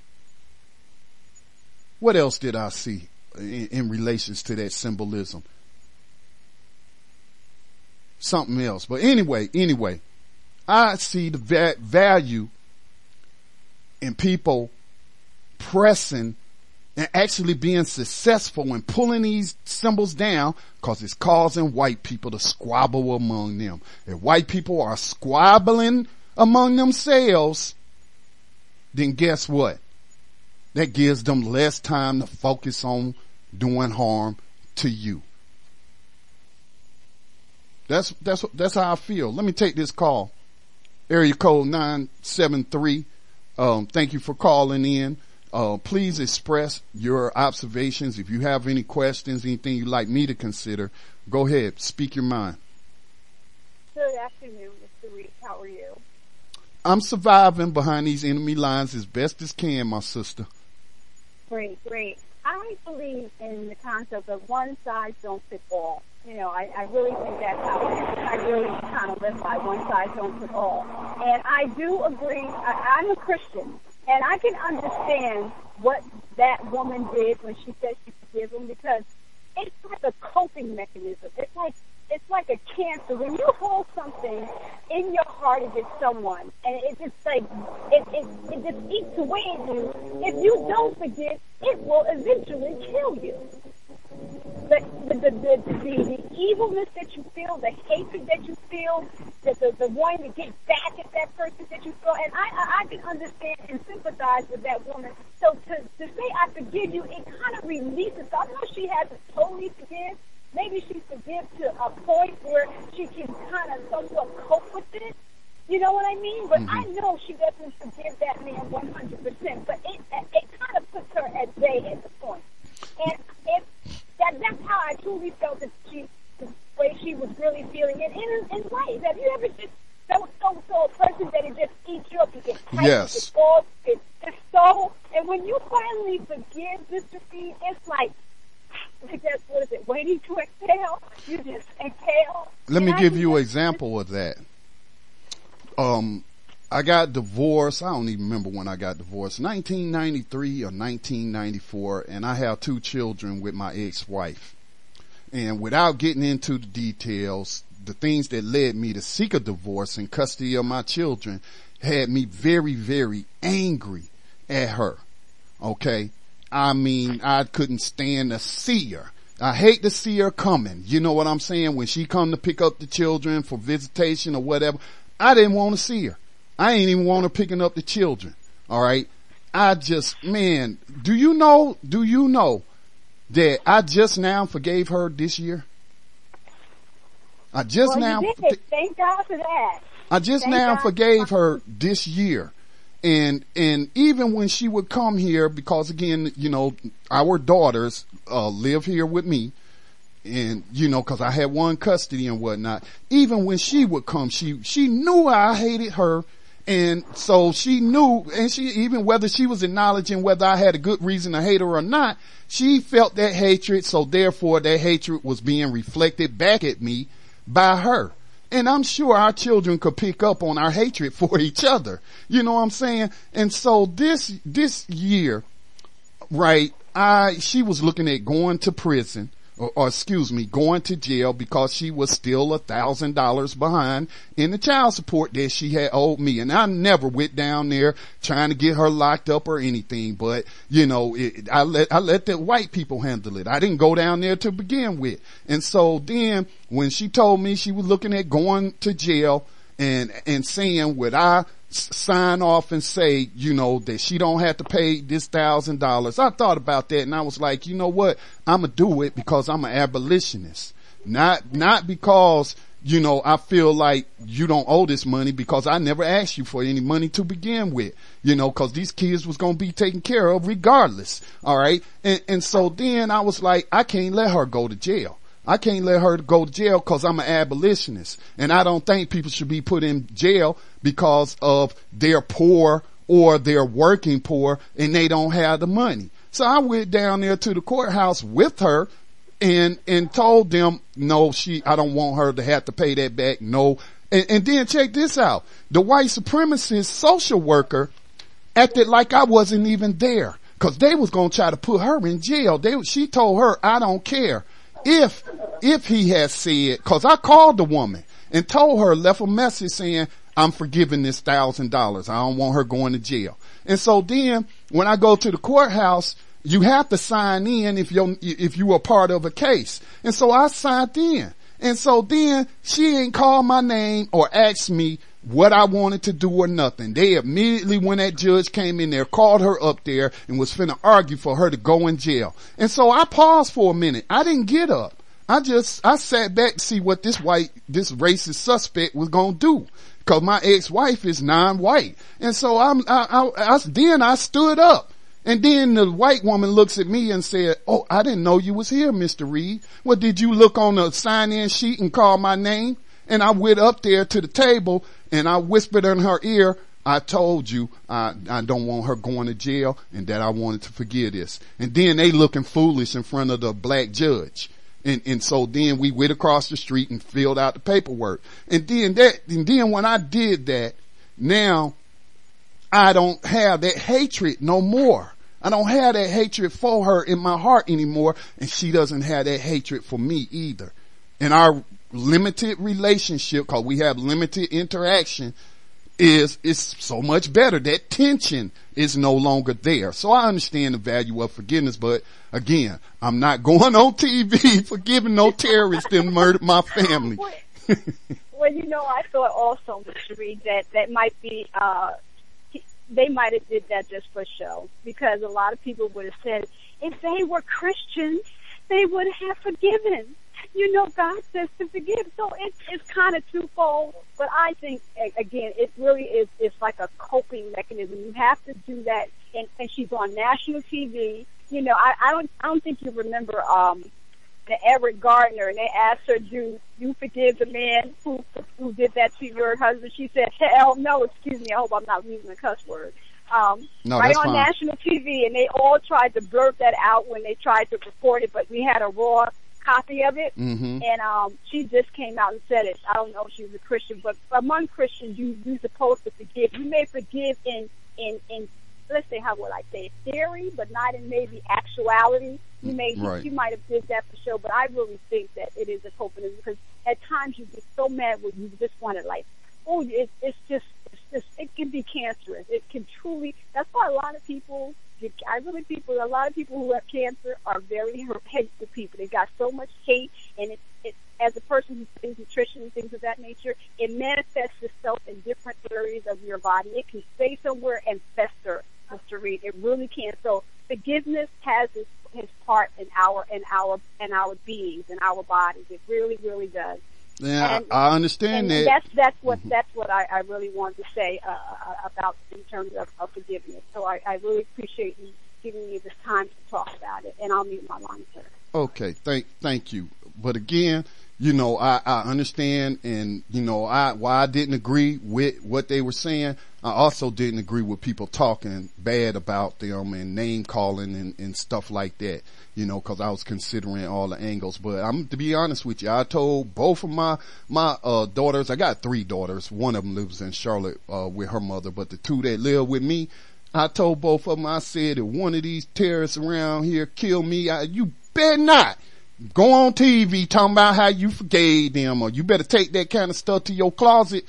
What else did I see? in, in relations to that symbolism. Something else. But anyway, anyway, I see the va- value in people pressing and actually being successful in pulling these symbols down because it's causing white people to squabble among them. If white people are squabbling among themselves, then guess what? That gives them less time to focus on doing harm to you. That's, that's, that's how I feel. Let me take this call. Area code 973. Um, thank you for calling in. Uh, please express your observations. If you have any questions, anything you'd like me to consider, go ahead. Speak your mind.
Good afternoon, Mr. Reed. How are you?
I'm surviving behind these enemy lines as best as can, my sister.
Great, great. I believe in the concept of one size don't fit all. You know, I, I really think that's how I really kind of live by one size don't fit all. And I do agree. I, I'm a Christian, and I can understand what that woman did when she said she forgives him because it's like a coping mechanism. It's like it's like a cancer. When you hold something in your heart against someone, and it just like it it, it just eats away at you. If you don't forgive, it will eventually kill you. The the the, the, the, the evilness that you feel, the hatred that you feel, the, the the wanting to get back at that person that you feel, and I I, I can understand and sympathize with that woman. So to to say I forgive you, it kind of releases. I know she hasn't totally forgive. Maybe she forgives to a point where she can kind of somewhat cope with it. You know what I mean? But I mm-hmm. know she doesn't forgive that man 100%. But it it kind of puts her at bay at the point. And that that's how I truly felt that she the way she was really feeling it in in life. Have you ever just felt so so a person that it just eats you up? You get tight,
Yes.
you get bored, so. And when you finally forgive Mr. B, it's like like that's what is it? Waiting to exhale. You just exhale.
Let me
I
give you an example of that. Um, I got divorced. I don't even remember when I got divorced. 1993 or 1994, and I have two children with my ex-wife. And without getting into the details, the things that led me to seek a divorce and custody of my children had me very, very angry at her. Okay. I mean, I couldn't stand to see her. I hate to see her coming. You know what I'm saying? When she come to pick up the children for visitation or whatever, I didn't want to see her. I ain't even want her picking up the children. All right. I just, man, do you know, do you know that I just now forgave her this year? I just
Well,
now.
Thank God for that.
I just
Thank
now
God.
forgave her this year. And, and even when she would come here, because again, you know, our daughters, uh, live here with me and, you know, cause I had one custody and whatnot. Even when she would come, she, she knew I hated her. And so she knew, and she, even whether she was acknowledging whether I had a good reason to hate her or not, she felt that hatred. So therefore that hatred was being reflected back at me by her. And I'm sure our children could pick up on our hatred for each other. You know what I'm saying? And so this, this year, right, I, she was looking at going to prison or, or excuse me, going to jail because she was still a thousand dollars behind in the child support that she had owed me. And I never went down there trying to get her locked up or anything, but you know, it, I let, I let the white people handle it. I didn't go down there to begin with. And so then when she told me she was looking at going to jail and, and saying, would I sign off and say, you know, that she don't have to pay this thousand dollars. I thought about that and I was like, you know what? I'm gonna do it because I'm an abolitionist. Not, not because, you know, I feel like you don't owe this money because I never asked you for any money to begin with, you know, cause these kids was going to be taken care of regardless. All right. And, and so then I was like, I can't let her go to jail. I can't let her go to jail cause I'm an abolitionist and I don't think people should be put in jail because of they're poor or they're working poor and they don't have the money. So I went down there to the courthouse with her and, and told them, no, she, I don't want her to have to pay that back. No. And, and then check this out. The white supremacist social worker acted like I wasn't even there. Cause they was gonna try to put her in jail. They, she told her, I don't care if, if he has said, cause I called the woman and told her, left a message saying, I'm forgiving this thousand dollars. I don't want her going to jail. And so then when I go to the courthouse, you have to sign in if you're, if you were part of a case. And so I signed in. And so then she ain't called my name or asked me what I wanted to do or nothing. They immediately, when that judge came in there, called her up there and was finna argue for her to go in jail. And so I paused for a minute. I didn't get up. I just, I sat back to see what this white, this racist suspect was gonna do. Cause my ex-wife is non-white. And so I'm, I, I, I, then I stood up. And then the white woman looks at me and said, oh, I didn't know you was here, Mr. Reed. Well, did you look on the sign-in sheet and call my name? And I went up there to the table and I whispered in her ear, I told you I, I don't want her going to jail and that I wanted to forgive this. And then they looking foolish in front of the black judge. And, and so then we went across the street and filled out the paperwork. And then that, and then when I did that, now I don't have that hatred no more. I don't have that hatred for her in my heart anymore. And she doesn't have that hatred for me either. And our limited relationship, cause we have limited interaction, is, is so much better. That tension is no longer there. So I understand the value of forgiveness, but again, I'm not going on TV forgiving no terrorists that murdered my family.
well, you know, I thought also, Mr. Reed, that that might be, uh, they might have did that just for show because a lot of people would have said if they were Christians, they would have forgiven. You know, God says to forgive, so it's it's kind of twofold. But I think again, it really is it's like a coping mechanism. You have to do that, and, and she's on national TV. You know, I, I don't I don't think you remember um the Eric Garner, and they asked her, "Do you forgive the man who who did that to your husband?" She said, "Hell no." Excuse me. I hope I'm not using a cuss word. Um,
No,
right on
fine.
national TV, and they all tried to blurt that out when they tried to report it, but we had a raw copy of it,
Mhm.
and um, she just came out and said it. I don't know if she was a Christian, but among Christians, you you're supposed to forgive. You may forgive in in in let's say how would I say it, theory, but not in maybe actuality. You may
Right.
you might have did that for show, but I really think that it is a coping because at times you get so mad when you just want to like, oh, it, it's just it's just it can be cancerous. It can truly. That's why a lot of people. I really people. A lot of people who have cancer are very hateful people. They got so much hate, and it, it as a person who studies nutrition and things of that nature, it manifests itself in different areas of your body. It can stay somewhere and fester, Mr. Reed. It really can. So forgiveness has its, its part in our in our in our beings in our bodies. It really, really does.
Yeah,
And-
I, understand
and
that.
that's that's what that's what I, I really wanted to say uh, uh, about in terms of, of forgiveness. So I, I really appreciate you giving me this time to talk about it, and I'll mute my line, sir.
Okay, thank thank you. But again, you know, I, I understand and you know, I why I didn't agree with what they were saying. I also didn't agree with people talking bad about them and name calling and, and stuff like that. You know, cause I was considering all the angles. But I'm to be honest with you, I told both of my my uh daughters. I got three daughters. One of them lives in Charlotte uh with her mother, but the two that live with me, I told both of them. I said, if one of these terrorists around here kill me, I, you better not go on TV talking about how you forgave them or you better take that kind of stuff to your closet,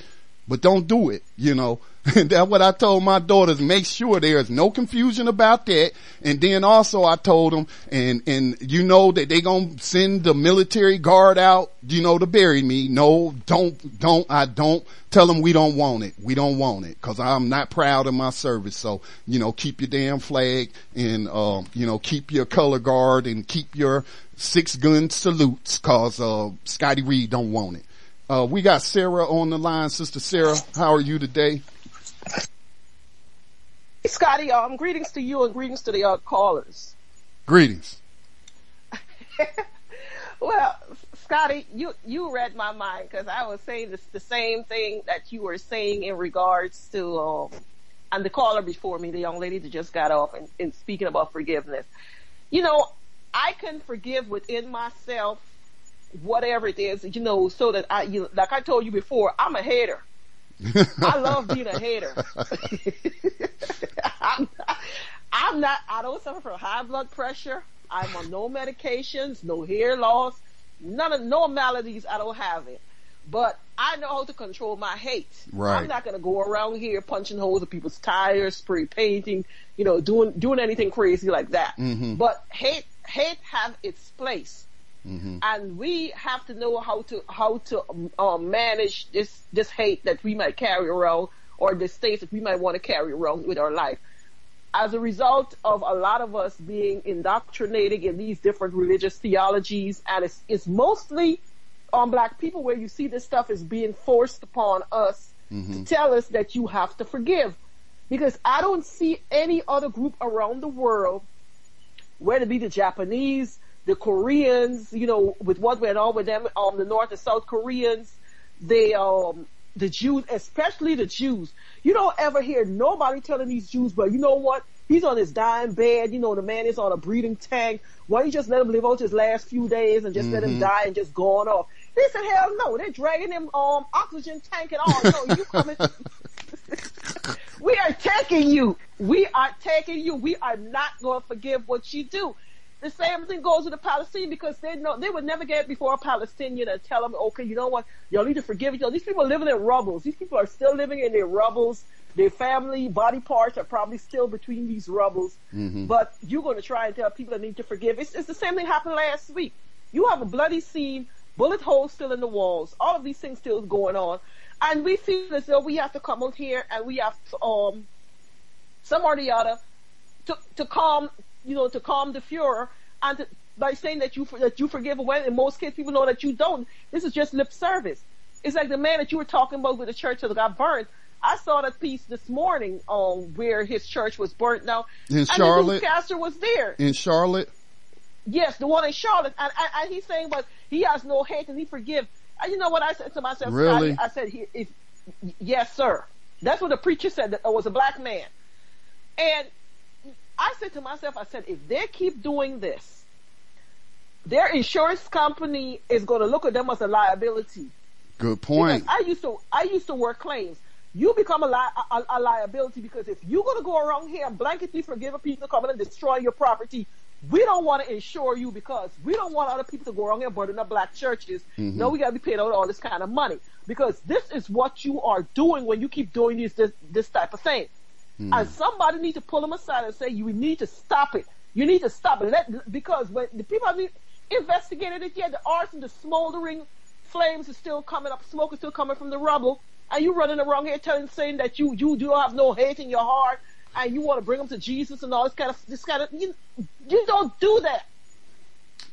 but don't do it, you know. That's what I told my daughters. Make sure there is no confusion about that. And then also I told them, and, and you know that they gonna send the military guard out, you know, to bury me. No, don't, don't, I don't tell them we don't want it. We don't want it cause I'm not proud of my service. So, you know, keep your damn flag and, uh, you know, keep your color guard and keep your six gun salutes cause, uh, Scotty Reed don't want it. Uh, we got Sarah on the line. Sister Sarah, how are you today?
Hey, Scotty, um, greetings to you and greetings to the uh, callers.
Greetings.
Well, Scotty, you you read my mind because I was saying this, the same thing that you were saying in regards to um, and the caller before me, the young lady that just got off, and, and speaking about forgiveness. You know, I can forgive within myself whatever it is, you know, so that I, you, like I told you before, I'm a hater. I love being a hater. I'm, I'm not, I don't suffer from high blood pressure. I'm on no medications, no hair loss, none of, no maladies. I don't have it. But I know how to control my hate.
Right.
I'm not going to go around here punching holes in people's tires, spray painting, you know, doing, doing anything crazy like that.
Mhm.
But hate, hate have its place.
Mhm.
And we have to know how to, how to, um, um, manage this, this hate that we might carry around or the states that we might want to carry around with our life as a result of a lot of us being indoctrinated in these different religious theologies, and it's, it's mostly on black people where you see this stuff is being forced upon us to tell us that you have to forgive. Because I don't see any other group around the world, whether it be the Japanese, the Koreans, you know, with what went on with them, um, the North and South Koreans, the, um, the Jews, especially the Jews. You don't ever hear nobody telling these Jews, but you know what? He's on his dying bed. You know, the man is on a breathing tank. Why don't you just let him live out his last few days and just let him
Mhm.
die and just go on off? They said, hell no. They're dragging him, um, oxygen tank and all. No, you coming. we are taking you. We are taking you. We are not going to forgive what you do. The same thing goes with the Palestinian because they know they would never get before a Palestinian and tell them, okay, you know what, y'all need to forgive each other. These people are living in rubbles. These people are still living in their rubbles. Their family body parts are probably still between these rubbles.
Mhm.
But you're going to try and tell people that need to forgive. It's, it's the same thing happened last week. You have a bloody scene, bullet holes still in the walls, all of these things still going on, and we feel as though we have to come out here and we have to, um, some or the other, to to calm, you know, to calm the furor, and to, by saying that you that you forgive when in most cases people know that you don't. This is just lip service. It's like the man that you were talking about with the church that got burnt. I saw that piece this morning on where his church was burnt now.
In
and
Charlotte?
the newscaster was there.
In Charlotte?
Yes, the one in Charlotte. And, and, and he's saying, but he has no hate and he forgive. And you know what I said to myself?
Really?
Scotty? I said, he, if, yes, sir. That's what the preacher said. That it was a black man. And I said to myself, I said, if they keep doing this, their insurance company is going to look at them as a liability.
Good point.
Because I used to, I used to work claims. You become a, li- a, a liability because if you're going to go around here and blanketly forgive people coming and destroy your property, we don't want to insure you because we don't want other people to go around here burning up black churches.
Mhm.
No, we got to be paid out all this kind of money because this is what you are doing when you keep doing this this, this type of thing. Hmm. And somebody need to pull them aside and say, you need to stop it. You need to stop it. Let, because when the people have investigated it yet, the arson, the smoldering flames is still coming up, smoke is still coming from the rubble, and you running around here telling, saying that you, you do have no hate in your heart, and you want to bring them to Jesus and all this kind of, this kind of, you, you don't do that.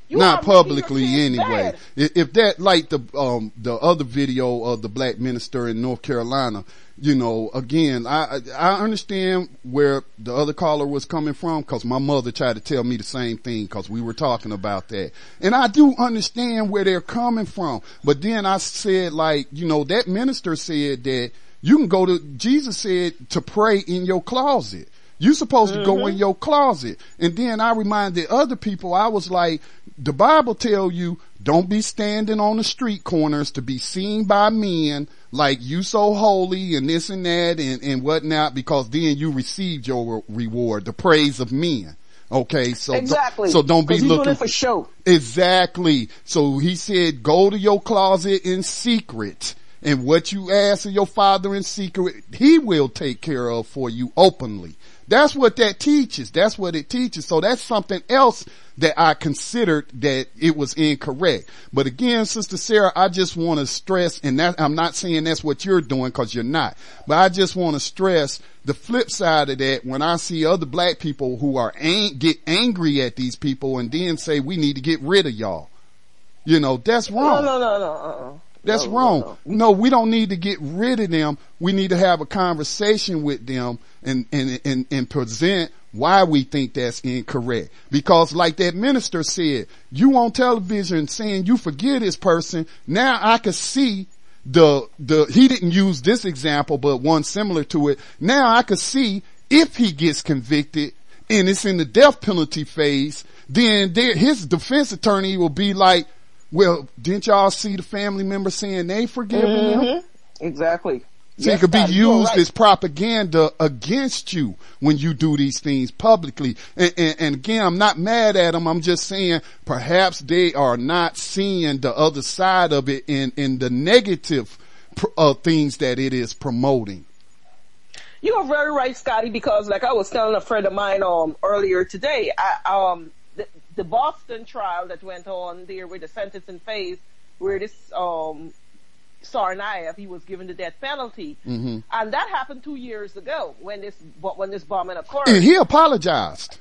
You
Not
are making your
publicly anyway.
bad.
If that, like the, um, the other video of the black minister in North Carolina, you know, again, I, I I understand where the other caller was coming from cause my mother tried to tell me the same thing cause we were talking about that. And I do understand where they're coming from. But then I said like, you know, that minister said that you can go to, Jesus said to pray in your closet. You supposed to go mm-hmm. in your closet. And then I reminded other people, I was like, the Bible tell you, don't be standing on the street corners to be seen by men like you so holy and this and that and, and whatnot because then you received your reward, the praise of men. Okay, so don't-
Exactly.
so don't be looking
for show.
Exactly. So he said, go to your closet in secret. And what you ask of your father in secret, he will take care of for you openly. That's what that teaches. That's what it teaches. So that's something else that I considered that it was incorrect. But again, Sister Sarah, I just want to stress, and that, I'm not saying that's what you're doing cause you're not, but I just want to stress the flip side of that when I see other black people who are ang- get angry at these people and then say we need to get rid of y'all. You know, that's wrong.
No, no, no, no, uh-uh.
That's
No, no,
wrong.
no.
No, we don't need to get rid of them. We need to have a conversation with them and, and, and, and present why we think that's incorrect. Because like that minister said, you on television saying you forgive this person. Now I can see the, the, he didn't use this example, but one similar to it. Now I can see if he gets convicted and it's in the death penalty phase, then there, his defense attorney will be like, well, didn't y'all see the family member saying they forgiven him?
Mhm. Exactly.
See,
Yes,
it could be used
right.
as propaganda against you when you do these things publicly. And, and, and again, I'm not mad at them. I'm just saying perhaps they are not seeing the other side of it in, in the negative uh, things that it is promoting.
You are very right, Scotty, because like I was telling a friend of mine um earlier today, I, um the, Boston trial that went on there with the sentencing phase, where this um Tsarnaev he was given the death penalty,
Mhm.
and that happened two years ago when this but when this bombing occurred.
And he apologized.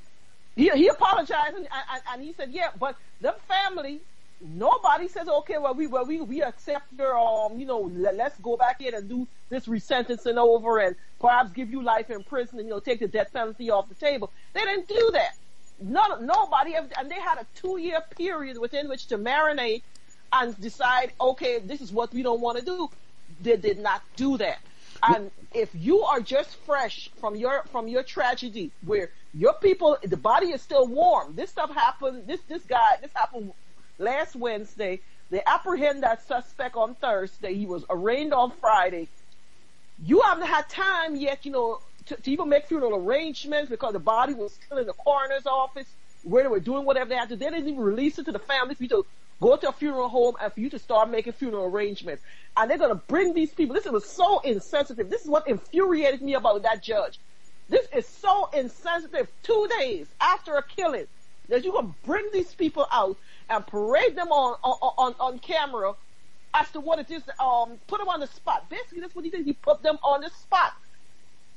He, he apologized and, and, and he said, yeah, but the family, nobody says, okay, well, we, well, we, we accept your, um, you know, let, let's go back in and do this resentencing over and perhaps give you life in prison and, you know, take the death penalty off the table. They didn't do that. None, nobody, and they had a two year period within which to marinate and decide, okay, this is what we don't want to do. They did not do that. And if you are just fresh from your from your tragedy, where your people, the body is still warm. This stuff happened. This this guy, this happened last Wednesday. They apprehend that suspect on Thursday. He was arraigned on Friday. You haven't had time yet, you know, to, to even make funeral arrangements because the body was still in the coroner's office where they were doing whatever they had to. They didn't even release it to the family for you to go to a funeral home and for you to start making funeral arrangements. And they're going to bring these people. This was so insensitive. This is what infuriated me about that judge. This is so insensitive. Two days after a killing, that going to bring these people out and parade them on, on, on, on camera as to what it is, um, put them on the spot. Basically, that's what he did. He put them on the spot.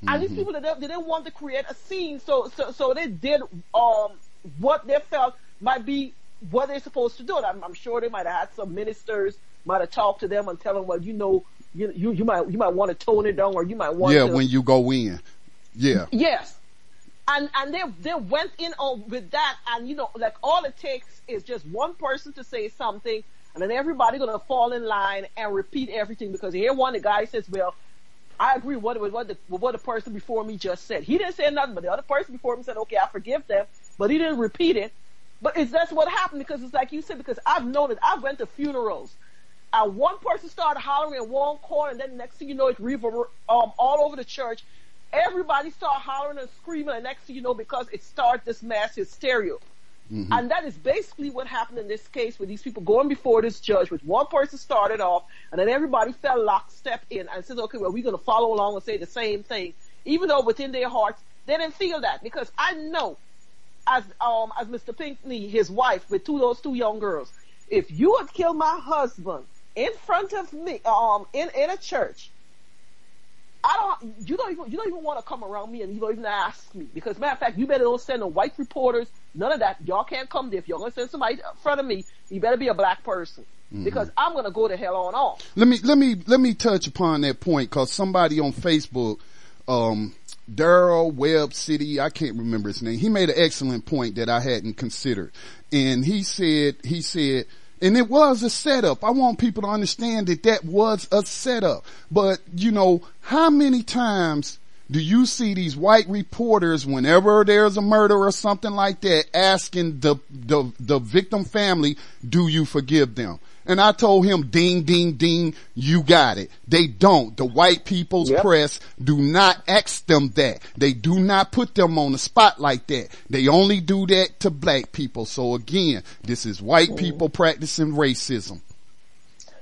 And these people, they, they didn't want to create a scene, so, so, so they did, um, what they felt might be what they're supposed to do. And I'm, I'm sure they might have had some ministers, might have talked to them and tell them, well, you know, you, you, you might, you might want to tone it down or you might want
Yeah,
to.
when you go in. Yeah.
Yes. And, and they, they went in on with that and you know, like all it takes is just one person to say something and then everybody gonna fall in line and repeat everything because here one, the guy says, well, I agree with what, what the, what the person before me just said. He didn't say nothing, but the other person before him said, okay, I forgive them, but he didn't repeat it. But it's, that's what happened because it's like you said, because I've known it. I've went to funerals and one person started hollering in one corner and then next thing you know, it's reverber- um, all over the church. Everybody started hollering and screaming and next thing you know, because it started this mass hysteria. And that is basically what happened in this case with these people going before this judge with one person started off and then everybody fell lockstep in and says, okay, well, we're going to follow along and say the same thing. Even though within their hearts, they didn't feel that because I know as, um, as Mr. Pinckney, his wife with two, those two young girls, if you had killed my husband in front of me, um, in, in a church, I don't, you don't even, you don't even want to come around me and you don't even ask me. Because matter of fact, you better don't send no white reporters, none of that. Y'all can't come there. If you're gonna send somebody in front of me, you better be a black person. Because I'm gonna go to hell on off.
Let me let me let me touch upon that point because somebody on Facebook, um, Daryl Webb City, I can't remember his name. He made an excellent point that I hadn't considered, and he said he said. And it was a setup. I want people to understand that that was a setup. But, you know, how many times do you see these white reporters whenever there's a murder or something like that asking the, the, the victim family, do you forgive them? And I told him, ding, ding, ding, you got it. They don't. The white people's
Yep.
press do not ask them that. They do not put them on the spot like that. They only do that to black people. So again, this is white mm. people practicing racism.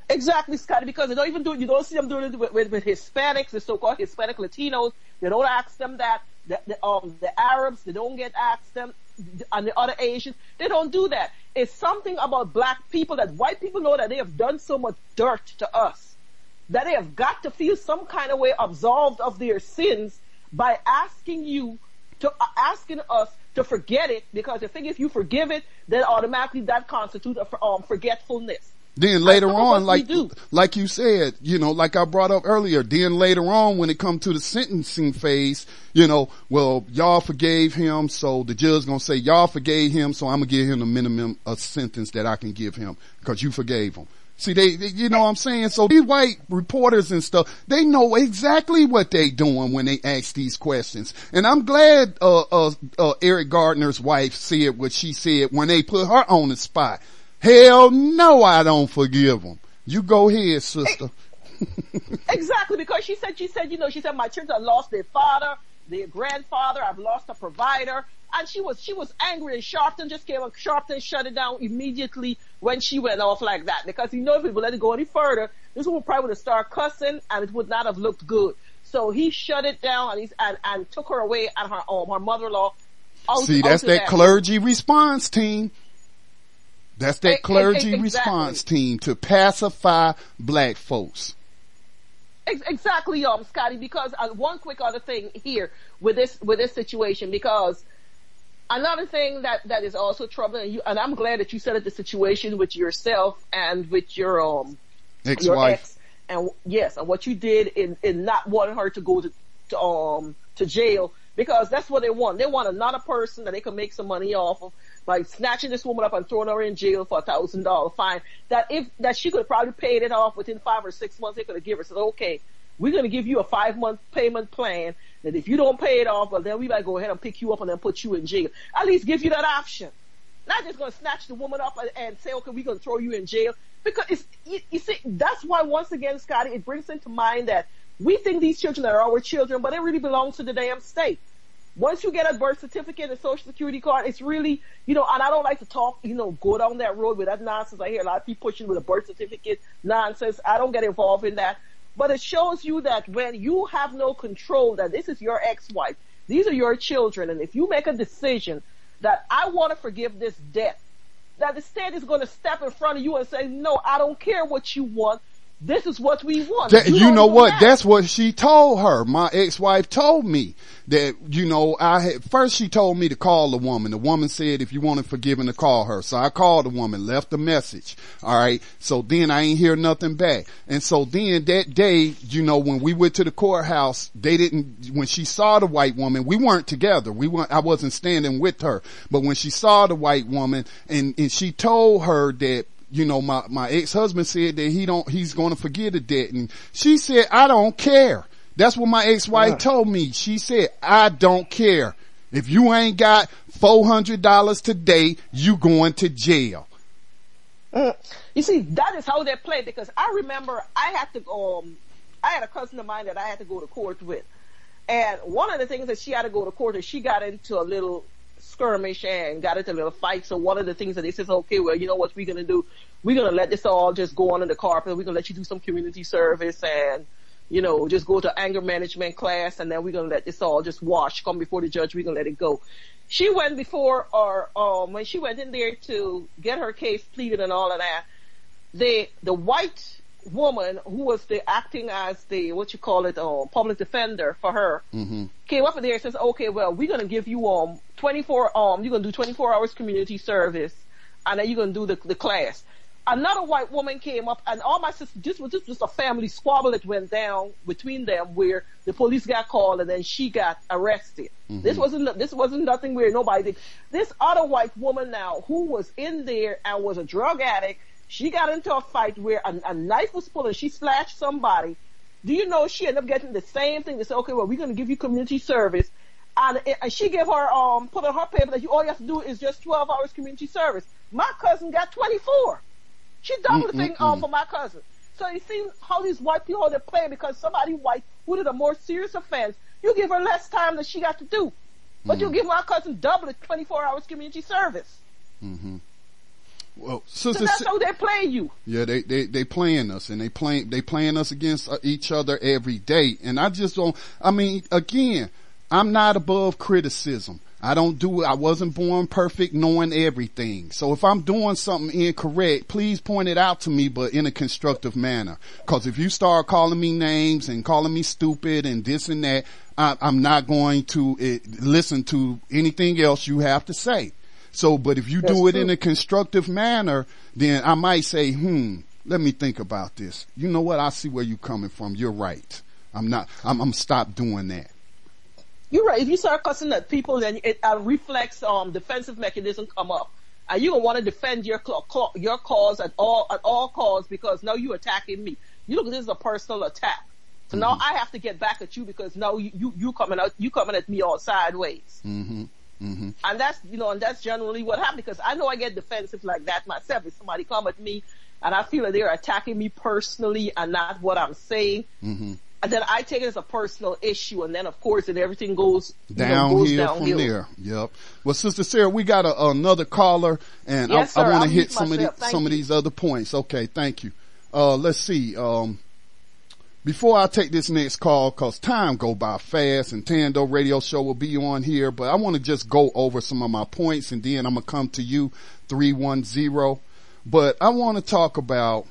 Exactly, Scotty, because they don't even do it, you don't see them doing it with, with, with Hispanics, the so-called Hispanic Latinos. They don't ask them that. The, the, um, the Arabs, they don't get asked them, and the other Asians, they don't do that. It's something about black people that white people know that they have done so much dirt to us, that they have got to feel some kind of way absolved of their sins by asking you to, uh, asking us to forget it, because they think if you forgive it, then automatically that constitutes a, um, forgetfulness.
Then later on, like, like you said, you know, like I brought up earlier, then later on when it come to the sentencing phase, you know, well, y'all forgave him, so the judge gonna say y'all forgave him, so I'm gonna give him the minimum a sentence that I can give him because you forgave him. See, they, they, you know what I'm saying? So these white reporters and stuff, they know exactly what they doing when they ask these questions. And I'm glad, uh, uh, uh, Eric Garner's wife said what she said when they put her on the spot. Hell no, I don't forgive them. You go ahead, sister.
exactly because she said she said you know she said my children lost their father, their grandfather. I've lost a provider, and she was she was angry. And Sharpton just came up. Sharpton shut it down immediately when she went off like that because he knows if we let it go any further, this woman probably would have started cussing, and it would not have looked good. So he shut it down and he's and, and took her away at her home. Her mother-in-law. out-
See,
out
that's that clergy response team. That's that clergy
exactly.
response team to pacify black folks.
Exactly, um, Scotty. Because uh, one quick other thing here with this with this situation, because another thing that that is also troubling you, and I'm glad that you said it, the situation with yourself and with your um
Ex-wife.
ex, and yes, and what you did in in not wanting her to go to, to um to jail because that's what they want. They want another person that they can make some money off of by snatching this woman up and throwing her in jail for a thousand dollar fine. That if that she could have probably paid it off within five or six months, they could have given her. Said, okay, we're going to give you a five month payment plan. That if you don't pay it off, well then we might go ahead and pick you up and then put you in jail. At least give you that option. Not just going to snatch the woman up and, and say, okay, we're going to throw you in jail. Because it's, you, you see, that's why once again, Scotty, it brings into mind that we think these children are our children, but it really belongs to the damn state. Once you get a birth certificate and social security card, it's really, you know, and I don't like to talk, you know, go down that road with that nonsense. I hear a lot of people pushing with a birth certificate nonsense. I don't get involved in that. But it shows you that when you have no control, that this is your ex-wife, these are your children, and if you make a decision that I want to forgive this debt, that the state is going to step in front of you and say, no, I don't care what you want. This is what we want.
That, you
don't
know what?
that.
That's what she told her. My ex-wife told me that, you know, I had, first she told me to call the woman. The woman said if you want wanted forgiven to call her. So I called the woman, left a message. All right. So then I ain't hear nothing back. And so then that day, you know, when we went to the courthouse, they didn't, when she saw the white woman, we weren't together. We weren't, I wasn't standing with her. But when she saw the white woman and, and she told her that you know, my, my ex-husband said that he don't, he's going to forgive the debt. And she said, I don't care. That's what my ex-wife told me. She said, I don't care. If you ain't got $400 today, you going to jail.
Mm. You see, that is how they play because I remember I had to go, um, I had a cousin of mine that I had to go to court with. And one of the things that she had to go to court is she got into a little skirmish and got into a little fight. So one of the things that they says, okay, well, you know what we're going to do? We're going to let this all just go under the carpet. We're going to let you do some community service and, you know, just go to anger management class and then we're going to let this all just wash, come before the judge. We're going to let it go. She went before or, um, when she went in there to get her case pleaded and all of that, the, the white woman who was the acting as the, what you call it, uh, public defender for her,
Mm-hmm.
came up in there and says, okay, well, we're going to give you, um, 24, um, you're going to do 24 hours community service and then you're going to do the, the class. Another white woman came up and all my sisters, this was, this was a family squabble that went down between them where the police got called and then she got arrested. This wasn't, this wasn't nothing where nobody did. This other white woman now who was in there and was a drug addict, she got into a fight where a, a knife was pulled and she slashed somebody. Do you know she ended up getting the same thing? They said, okay, well, we're going to give you community service. And, and she gave her, um, put on her paper that you, all you have to do is just 12 hours community service. My cousin got 24. She doubled the thing, um, for my cousin. So you see how these white people, they play because somebody white who did a more serious offense, you give her less time than she got to do. But you give my cousin double the 24 hours community service.
Well,
So that's how they play you.
Yeah, they, they, they playing us and they playing, they playing us against uh, each other every day. And I just don't, I mean, again, I'm not above criticism. I don't do it. I wasn't born perfect knowing everything. So if I'm doing something incorrect, please point it out to me, but in a constructive manner. Cause if you start calling me names and calling me stupid and this and that, I, I'm not going to uh, listen to anything else you have to say. So, but if you do it in a constructive manner, then I might say, hmm, let me think about this. You know what? I see where you're coming from. You're right. I'm not, I'm, I'm stop doing that.
You're right. If you start cussing at people, then it uh, reflex um defensive mechanism come up, and you don't want to defend your your cause at all at all costs because now you're attacking me. You look this is a personal attack. So now I have to get back at you because now you you, you coming out you coming at me all sideways.
Mm-hmm. Mm-hmm.
And that's, you know, and that's generally what happens because I know I get defensive like that myself. If somebody come at me and I feel that they're attacking me personally and not what I'm saying.
Mm-hmm.
And then I take it as a personal issue, and then of course, then everything goes you know,
downhill, from
downhill.
there. Yep. Well, Sister Sarah, we got a, another caller, and
Yes,
I, I want to hit some of the, some of these other points. Okay, thank you. Uh, let's see. Um, before I take this next call, cause time go by fast and Tando radio show will be on here, but I want to just go over some of my points and then I'm going to come to you 310. But I want to talk about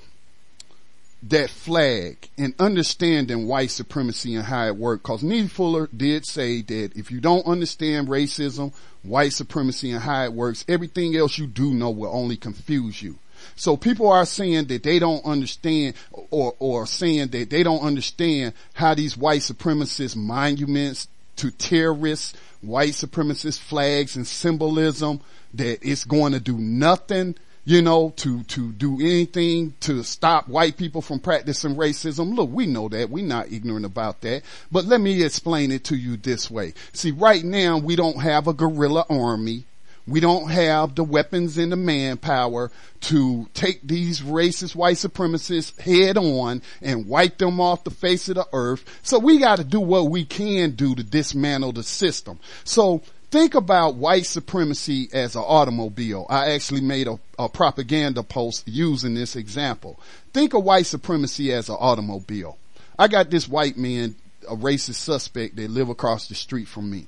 that flag and understanding white supremacy and how it worked. Cause Neely Fuller did say that if you don't understand racism, white supremacy and how it works, everything else you do know will only confuse you. So people are saying that they don't understand or, or saying that they don't understand how these white supremacist monuments to terrorists, white supremacist flags and symbolism, that it's going to do nothing you know, to, to do anything to stop white people from practicing racism. Look, we know that. We're not ignorant about that. But let me explain it to you this way. See, right now we don't have a guerrilla army. We don't have the weapons and the manpower to take these racist white supremacists head on and wipe them off the face of the earth. So we got to do what we can do to dismantle the system. So think about white supremacy as an automobile. I actually made a, a propaganda post using this example. Think of white supremacy as an automobile. I got this white man, a racist suspect that live across the street from me.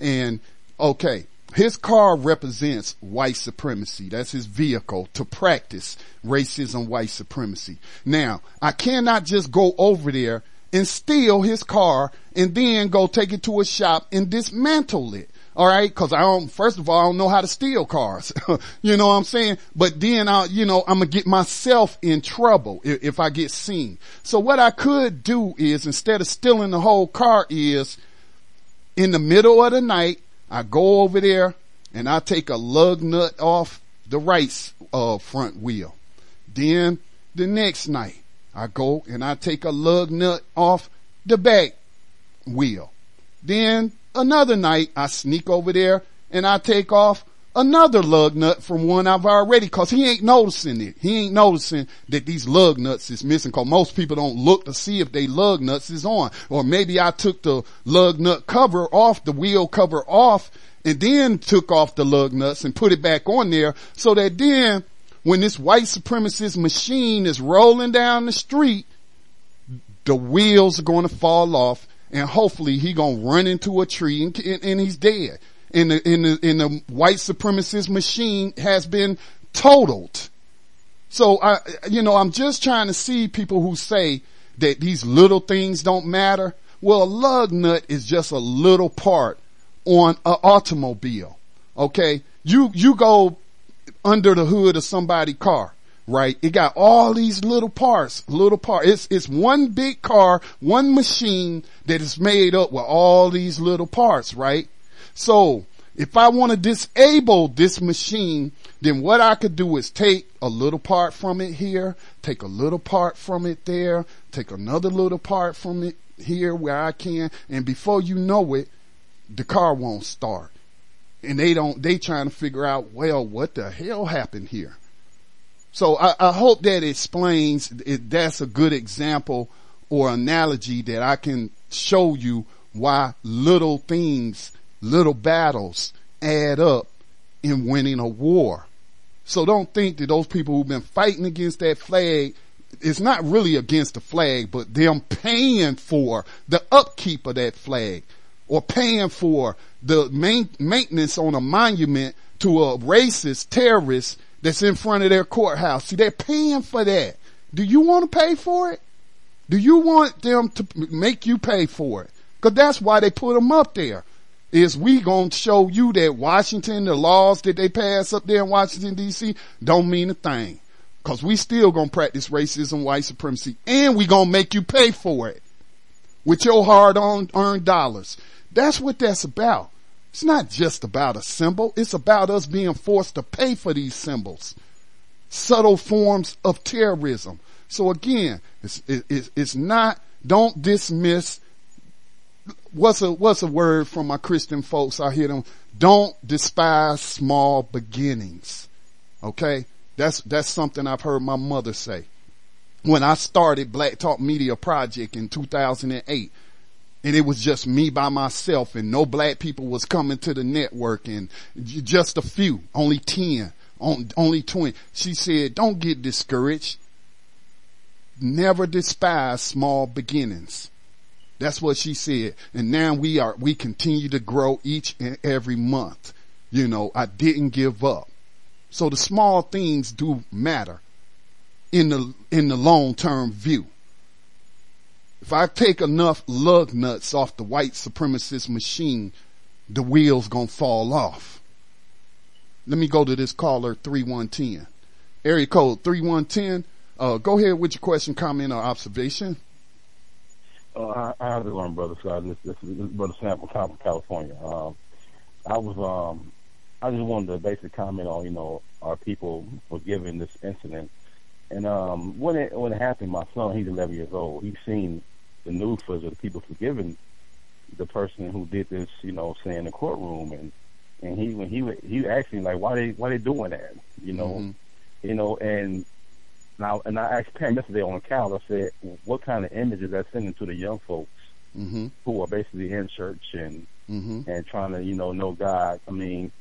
And okay, his car represents white supremacy. That's his vehicle to practice racism, white supremacy. Now, I cannot just go over there and steal his car and then go take it to a shop and dismantle it. All right. Cause I don't, first of all, I don't know how to steal cars. you know what I'm saying? But then I, you know, I'm to get myself in trouble if, if I get seen. So what I could do is instead of stealing the whole car is in the middle of the night, I go over there and I take a lug nut off the right uh, front wheel. Then the next night I go and I take a lug nut off the back wheel. Then another night I sneak over there and I take off another lug nut from one I've already cause he ain't noticing it. He ain't noticing that these lug nuts is missing cause most people don't look to see if they lug nuts is on. Or maybe I took the lug nut cover off, the wheel cover off and then took off the lug nuts and put it back on there so that then when this white supremacist machine is rolling down the street, the wheels are going to fall off and hopefully he gonna run into a tree and, and, and he's dead. And the, and the, and the white supremacist machine has been totaled. So I, you know, I'm just trying to see people who say that these little things don't matter. Well, a lug nut is just a little part on an automobile. Okay. You, you go under the hood of somebody's car right? It got all these little parts, little parts. It's, it's one big car, one machine that is made up with all these little parts, right? So if I want to disable this machine, then what I could do is take a little part from it here, take a little part from it there, take another little part from it here where I can, and before you know it, the car won't start. And they don't, they trying to figure out, well, what the hell happened here? So I, I hope that explains that's a good example or analogy that I can show you why little things, little battles add up in winning a war. So don't think that those people who've been fighting against that flag, it's not really against the flag, but them paying for the upkeep of that flag or paying for the main, maintenance on a monument to a racist terrorist that's in front of their courthouse. See, they're paying for that. Do you want to pay for it? Do you want them to make you pay for it? Cause that's why they put them up there. Is we gonna show you that Washington, the laws that they pass up there in Washington DC don't mean a thing. Cause we still gonna practice racism, white supremacy, and we gonna make you pay for it with your hard earned dollars. That's what that's about. It's not just about a symbol. It's about us being forced to pay for these symbols. Subtle forms of terrorism. So again, it's, it's, it's not, don't dismiss, what's a, what's a word from my Christian folks? I hear them, don't despise small beginnings. Okay? That's, that's something I've heard my mother say. When I started Black Talk Media Project in 2008, and it was just me by myself and no black people was coming to the network and just a few, only 10, only 20. She said, don't get discouraged. Never despise small beginnings. That's what she said. And now we are, we continue to grow each and every month. You know, I didn't give up. So the small things do matter in the, in the long term view. If I take enough lug nuts off the white supremacist machine, the wheels gonna fall off. Let me go to this caller 3110. Area code 3110. Uh, go ahead with your question, comment, or observation.
Uh, how- how's it going, brother Scott? This, this, this is brother Sam from California. Um, I was, um, I just wanted to basically comment on, you know, our people forgiving this incident. And um, when it when it happened, my son, he's 11 years old. He's seen the news footage of the people forgiving the person who did this, you know, say in the courtroom, and and he when he he asked me like, why they why they doing that, you know,
Mhm.
you know, and now and I asked Pam yesterday on the calendar, I said, what kind of images that sending to the young folks
Mm-hmm.
who are basically in church and
Mm-hmm.
and trying to you know know God. I mean,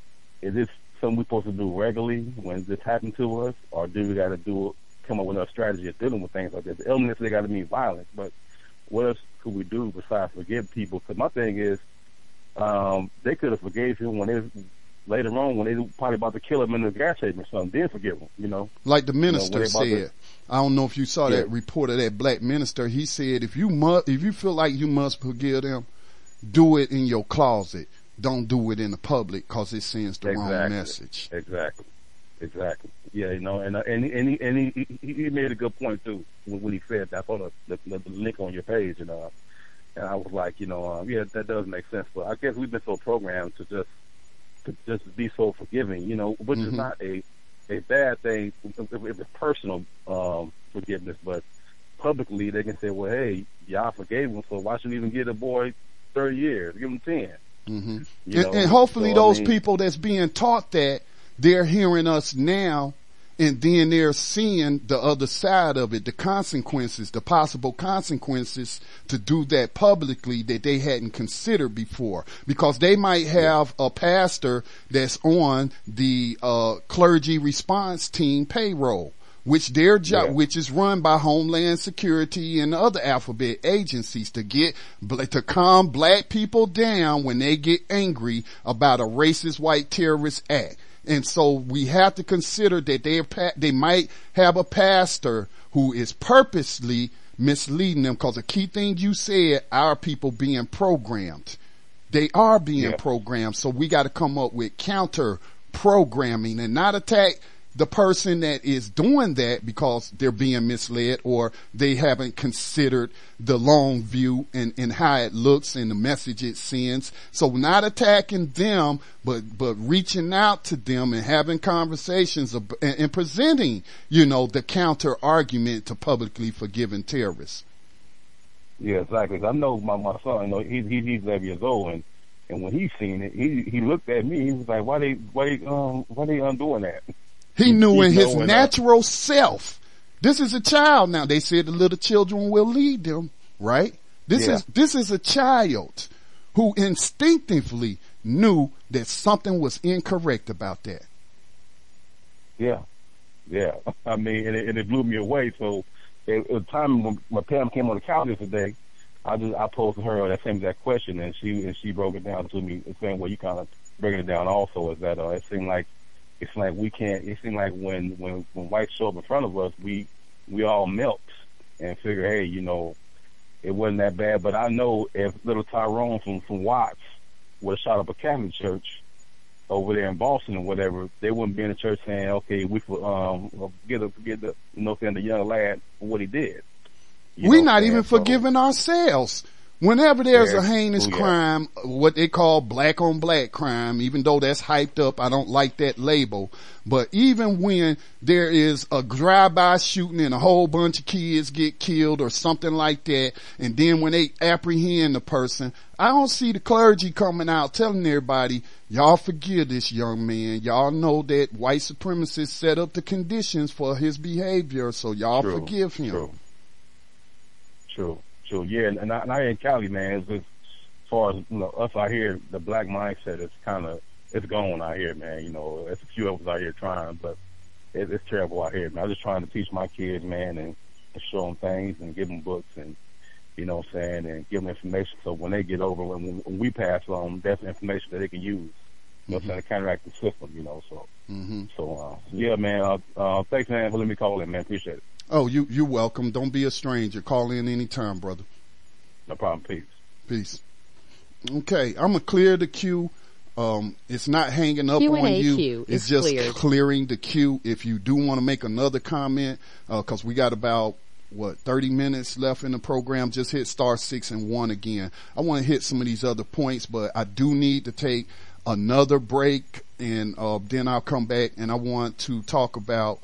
is this something we're supposed to do regularly when this happened to us, or do we got to do come up with a strategy of dealing with things like this? The illness they got to mean violence, but what else could we do besides forgive people? Because my thing is, um, they could have forgave him when they later on when they probably about to kill him in the gas station or something. Then forgive him, you know.
Like the
You know,
minister said. I don't know if you saw that report of that black minister. He said, if you must, if you feel like you must forgive them, do it in your closet. Don't do it in the public cause it sends the wrong message.
Exactly. Exactly. Yeah, you know, and uh, and and he, and he, he he made a good point too when, when he said that. I saw the, the, the link on your page, and uh, and I was like, you know, um, yeah, that does make sense. But I guess we've been so programmed to just to just be so forgiving, you know, which is
Mhm.
not a a bad thing if it's personal um, forgiveness, but publicly they can say, well, hey, y'all forgave him, so why should we even give the boy thirty years? Give him ten.
hmm
You
and, and hopefully
So, I
those
mean-
people that's being taught that they're hearing us now and then they're seeing the other side of it, the consequences, the possible consequences to do that publicly that they hadn't considered before. Because they might have a pastor that's on the uh, clergy response team payroll. Which their job,
Yeah.
which is run by Homeland Security and other alphabet agencies to get, to calm black people down when they get angry about a racist white terrorist act. And so we have to consider that they they might have a pastor who is purposely misleading them because the key thing you said, our people being programmed. They are being
Yeah.
programmed. So we got to come up with counter programming and not attack the person that is doing that because they're being misled or they haven't considered the long view and, and how it looks and the message it sends. So not attacking them, but, but reaching out to them and having conversations and, and presenting, you know, the counter argument to publicly forgiving terrorists.
Yeah, exactly. I know my my son. You know, he, he he's eleven years old, and and when he seen it, he he looked at me. He was like, "Why they why um why they undoing that?"
He knew in his natural self. This is a child now. They said the little children will lead them, right? This
Yeah.
is, this is a child who instinctively knew that something was incorrect about that.
Yeah, yeah. I mean, and it, and it blew me away. So, at the time when, my Pam came on the couch yesterday, I just I posed her that same exact question, and she and she broke it down to me the same way you kind of breaking it down. Also, is that uh, it seemed like it's like we can't. It seems like when when when whites show up in front of us, we we all melt and figure, hey, you know, it wasn't that bad. But I know if little Tyrone from from Watts would have shot up a Catholic church over there in Boston or whatever, they wouldn't be in the church saying, okay, we for um get a get the you know saying the young lad for what he did.
We're not even?
So-
forgiving ourselves. Whenever there's
Yeah.
a heinous
yeah.
crime, what they call black on black crime, even though that's hyped up, I don't like that label. But even when there is a drive-by shooting and a whole bunch of kids get killed or something like that, and then when they apprehend the person, I don't see the clergy coming out telling everybody, y'all forgive this young man. Y'all know that white supremacists set up the conditions for his behavior, so y'all
True,
forgive him.
True. True. True. Yeah, and, I, and I in Cali, man, it's just, as far as you know, us out here, the black mindset is kind of it's gone out here, man. You know, there's a few of us out here trying, but it, it's terrible out here, man. I'm just trying to teach my kids, man, and, and show them things and give them books and you know what I'm saying, and give them information so when they get over, when, when we pass on, that's information that they can use. You know what I'm saying, to counteract the system, you know, so.
hmm
So, uh, yeah, man, uh, uh, thanks, man, for letting me call in, man. Appreciate it.
Oh, you, you're welcome. Don't be a stranger. Call in anytime, brother.
No problem. Peace.
Peace. Okay, I'm gonna clear the queue. Um, it's not hanging up
Q&A
on you.
queue
it's just
cleared.
clearing the queue. If you do want to make another comment, uh, cause we got about, what, 30 minutes left in the program, just hit star six and one again. I want to hit some of these other points, but I do need to take another break and, uh, then I'll come back and I want to talk about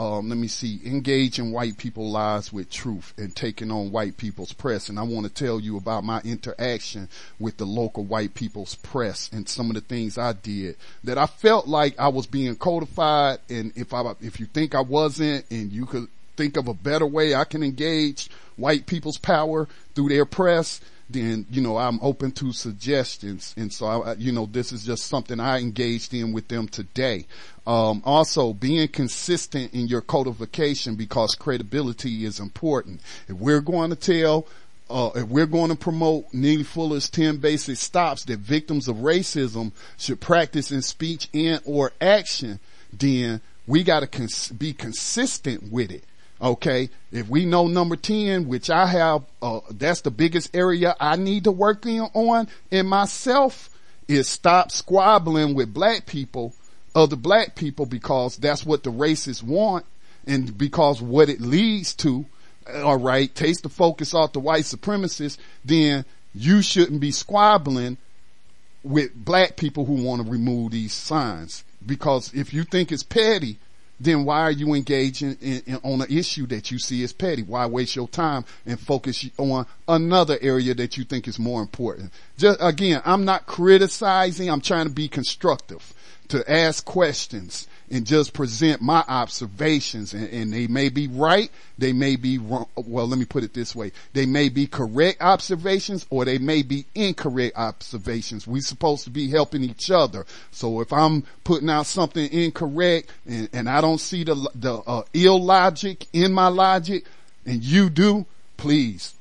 um, let me see, engaging white people lives with truth and taking on white people's press. And I want to tell you about my interaction with the local white people's press and some of the things I did that I felt like I was being codified. And if I, if you think I wasn't and you could think of a better way I can engage white people's power through their press, then, you know, I'm open to suggestions. And so, I, you know, this is just something I engaged in with them today. Um, also being consistent in your codification because credibility is important. If we're going to tell uh, if we're going to promote Neely Fuller's 10 basic stops that victims of racism should practice in speech and or action, then we got to cons- be consistent with it. Okay. If we know number 10, which I have, uh, that's the biggest area I need to work in on in myself is stop squabbling with black people, other black people, because that's what the racists want and because what it leads to, all right, takes the focus off the white supremacists, then you shouldn't be squabbling with black people who want to remove these signs. Because if you think it's petty, then why are you engaging in, in, on an issue that you see as petty? Why waste your time and focus on another area that you think is more important? Just again, I'm not criticizing. I'm trying to be constructive, to ask questions and just present my observations. And, and they may be right. They may be wrong. Well, let me put it this way. They may be correct observations or they may be incorrect observations. We're supposed to be helping each other. So if I'm putting out something incorrect and, and I don't see the, the uh, ill logic in my logic and you do, please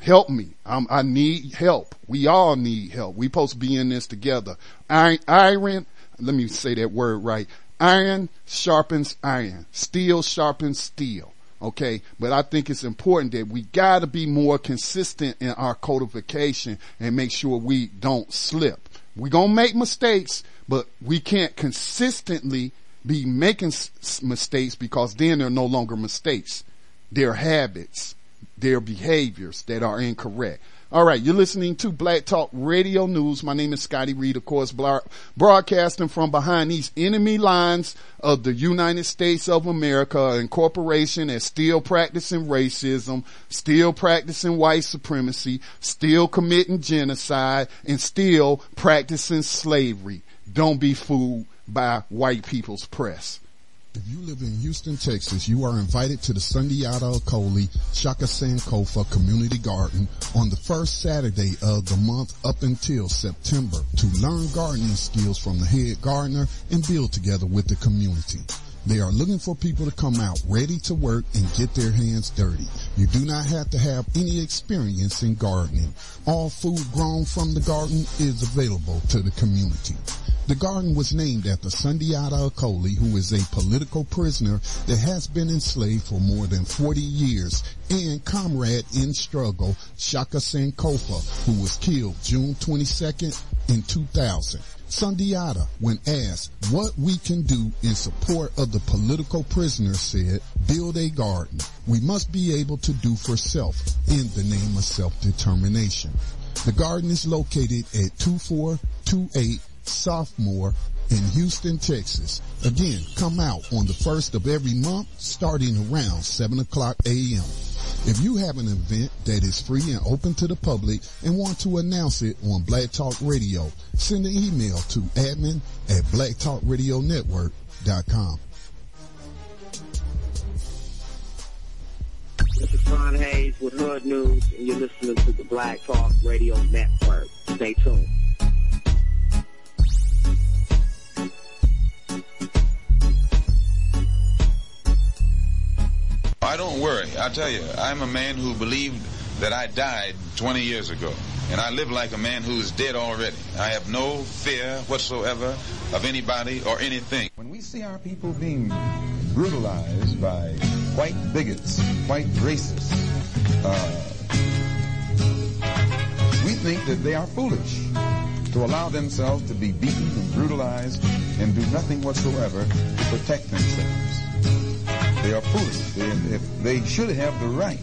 help me. I'm, I need help. We all need help. We supposed to be in this together. Iron, iron, let me say that word right. Iron sharpens iron. Steel sharpens steel. Okay. But I think it's important that we gotta be more consistent in our codification and make sure we don't slip. We're gonna make mistakes, but we can't consistently be making s- mistakes because then they're no longer mistakes. They're habits. They're behaviors that are incorrect. All right, you're listening to Black Talk Radio News. My name is Scotty Reed, of course, broadcasting from behind these enemy lines of the United States of America, an corporation that's still practicing racism, still practicing white supremacy, still committing genocide, and still practicing slavery. Don't be fooled by white people's press.
If you live in Houston, Texas, you are invited to the Sundiata Acoli Shaka Sankofa Community Garden on the first Saturday of the month up until September to learn gardening skills from the head gardener and build together with the community. They are looking for people to come out ready to work and get their hands dirty. You do not have to have any experience in gardening. All food grown from the garden is available to the community. The garden was named after Sundiata Acoli, who is a political prisoner that has been enslaved for more than 40 years, and comrade in struggle, Shaka Sankofa, who was killed June 22nd in 2000. Sundiata, when asked what we can do in support of the political prisoners said, build a garden. We must be able to do for self in the name of self-determination. The garden is located at 2428 Sophomore in Houston, Texas. Again, come out on the first of every month starting around 7 o'clock a.m. If you have an event that is free and open to the public and want to announce it on Black Talk Radio, send an email to admin at blacktalkradionetwork.com.
This is Ron Hayes with Hood News, and you're listening to the Black Talk Radio Network. Stay tuned.
I don't worry. I tell you, I'm a man who believed that I died 20 years ago. And I live like a man who is dead already. I have no fear whatsoever of anybody or anything.
When we see our people being brutalized by white bigots, white racists, uh, we think that they are foolish to allow themselves to be beaten and brutalized and do nothing whatsoever to protect themselves. They are foolish. They, if they should have the right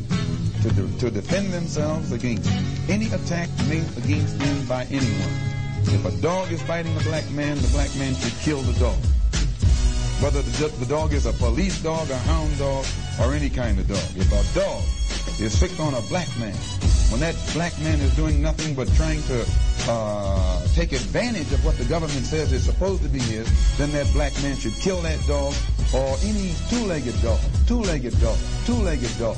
to, de- to defend themselves against any attack made against them by anyone. If a dog is biting a black man, the black man should kill the dog. Whether the, the dog is a police dog, a hound dog, or any kind of dog. If a dog is sick on a black man, when that black man is doing nothing but trying to uh, take advantage of what the government says is supposed to be his, then that black man should kill that dog or any two-legged dog, two-legged dog, two-legged dog.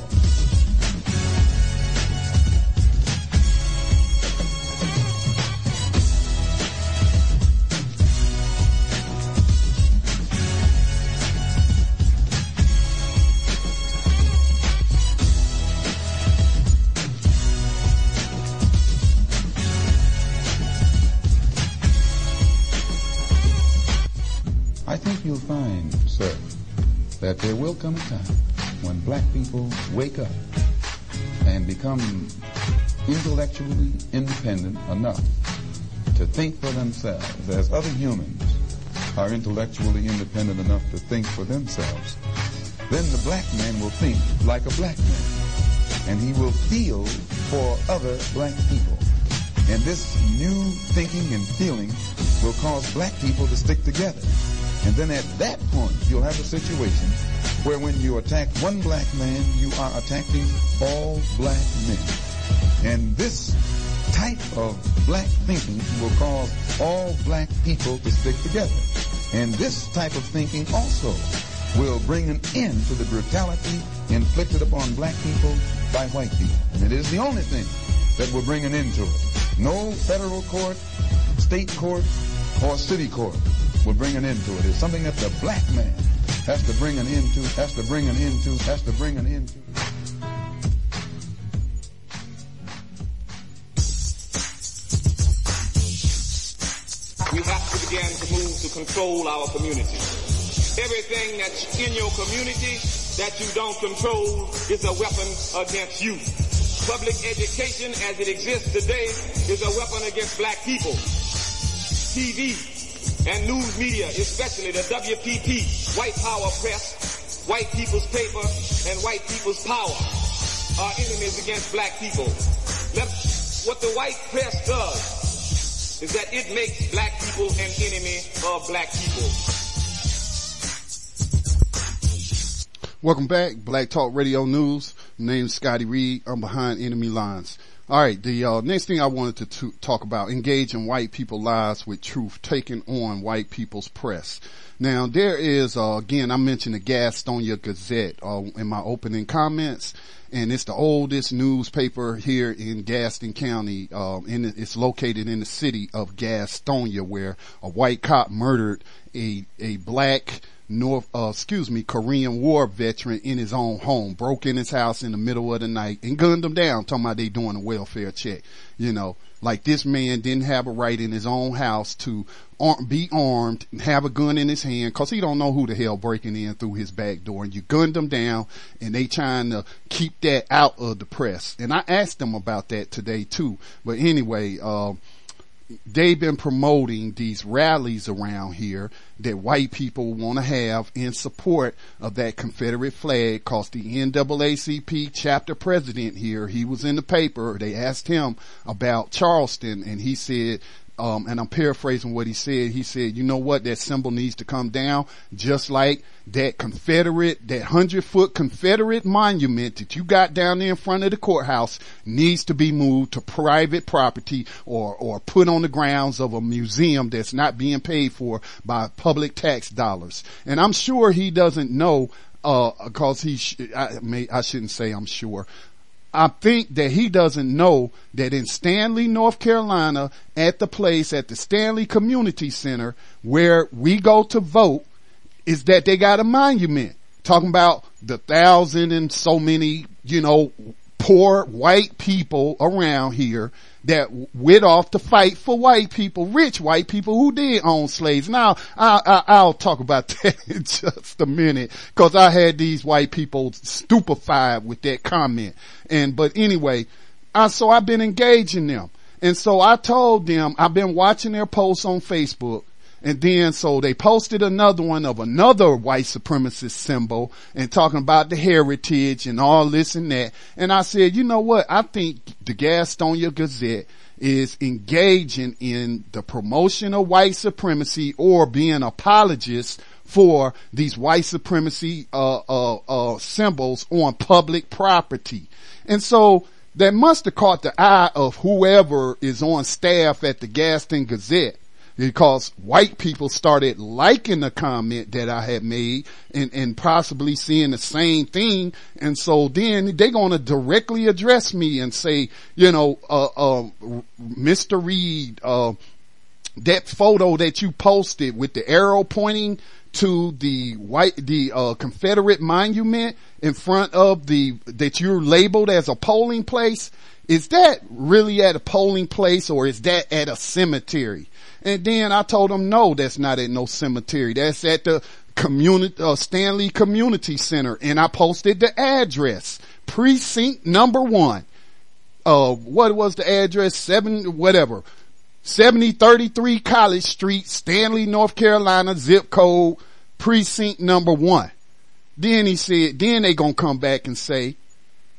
Will come a time when black people wake up and become intellectually independent enough to think for themselves as other humans are intellectually independent enough to think for themselves, then the black man will think like a black man and he will feel for other black people. And this new thinking and feeling will cause black people to stick together. And then at that point, you'll have a situation where when you attack one black man, you are attacking all black men. And this type of black thinking will cause all black people to stick together. And this type of thinking also will bring an end to the brutality inflicted upon black people by white people. And it is the only thing that will bring an end to it. No federal court, state court, or city court will bring an end to it. It's something that the black man has to bring an end to, has to bring an end to, has to bring an end to.
We have to begin to move to control our community. Everything that's in your community that you don't control is a weapon against you. Public education as it exists today is a weapon against black people. TV and news media, especially the WPP, White Power Press, White People's Paper, and White People's Power are enemies against black people. What the white press does is that it makes black people an enemy of black people.
Welcome back, Black Talk Radio News. Name's Scotty Reed. I'm behind enemy lines. All right, the uh, next thing I wanted to, to talk about: engaging white people lives with truth, taking on white people's press. Now, there is uh, again, I mentioned the Gastonia Gazette uh, in my opening comments, and it's the oldest newspaper here in Gaston County. And it's located in the city of Gastonia, where a white cop murdered a a black North, uh, excuse me, Korean War veteran in his own home, broke in his house in the middle of the night and gunned him down, talking about they doing a welfare check. You know, like this man didn't have a right in his own house to be armed and have a gun in his hand cause he don't know who the hell breaking in through his back door and you gunned him down and they trying to keep that out of the press. And I asked them about that today too. But anyway, uh, they've been promoting these rallies around here that white people want to have in support of that Confederate flag cause the NAACP chapter president here, he was in the paper. They asked him about Charleston and he said, um, and I'm paraphrasing what he said. He said, you know what? That symbol needs to come down just like that Confederate, that hundred foot Confederate monument that you got down there in front of the courthouse needs to be moved to private property or, or put on the grounds of a museum that's not being paid for by public tax dollars. And I'm sure he doesn't know, uh, cause he, sh- I may, I shouldn't say I'm sure. I think that he doesn't know that in Stanley, North Carolina, at the place at the Stanley Community Center where we go to vote, is that they got a monument talking about the thousand and so many, you know, poor white people around here that went off to fight for white people, rich white people who did own slaves. Now, I, will talk about that in just a minute because I had these white people stupefied with that comment. And, but anyway, I, so I've been engaging them. And so I told them, I've been watching their posts on Facebook and then so they posted another one of another white supremacist symbol and talking about the heritage and all this and that. And I said, you know what? I think the Gastonia Gazette is engaging in the promotion of white supremacy or being apologists for these white supremacy uh, uh, uh, symbols on public property. And so that must have caught the eye of whoever is on staff at the Gaston Gazette because white people started liking the comment that I had made and, and possibly seeing the same thing. And so then they're going to directly address me and say, you know, uh, uh, Mr. Reed, uh, that photo that you posted with the arrow pointing to the white, the, uh, Confederate monument in front of the, that you're labeled as a polling place. Is that really at a polling place or is that at a cemetery? And then I told him, no, that's not at no cemetery. That's at the community, uh, Stanley Community Center. And I posted the address, precinct number one. Uh, what was the address? Seven, whatever. 7033 College Street, Stanley, North Carolina, zip code, precinct number one. Then he said, then they gonna come back and say,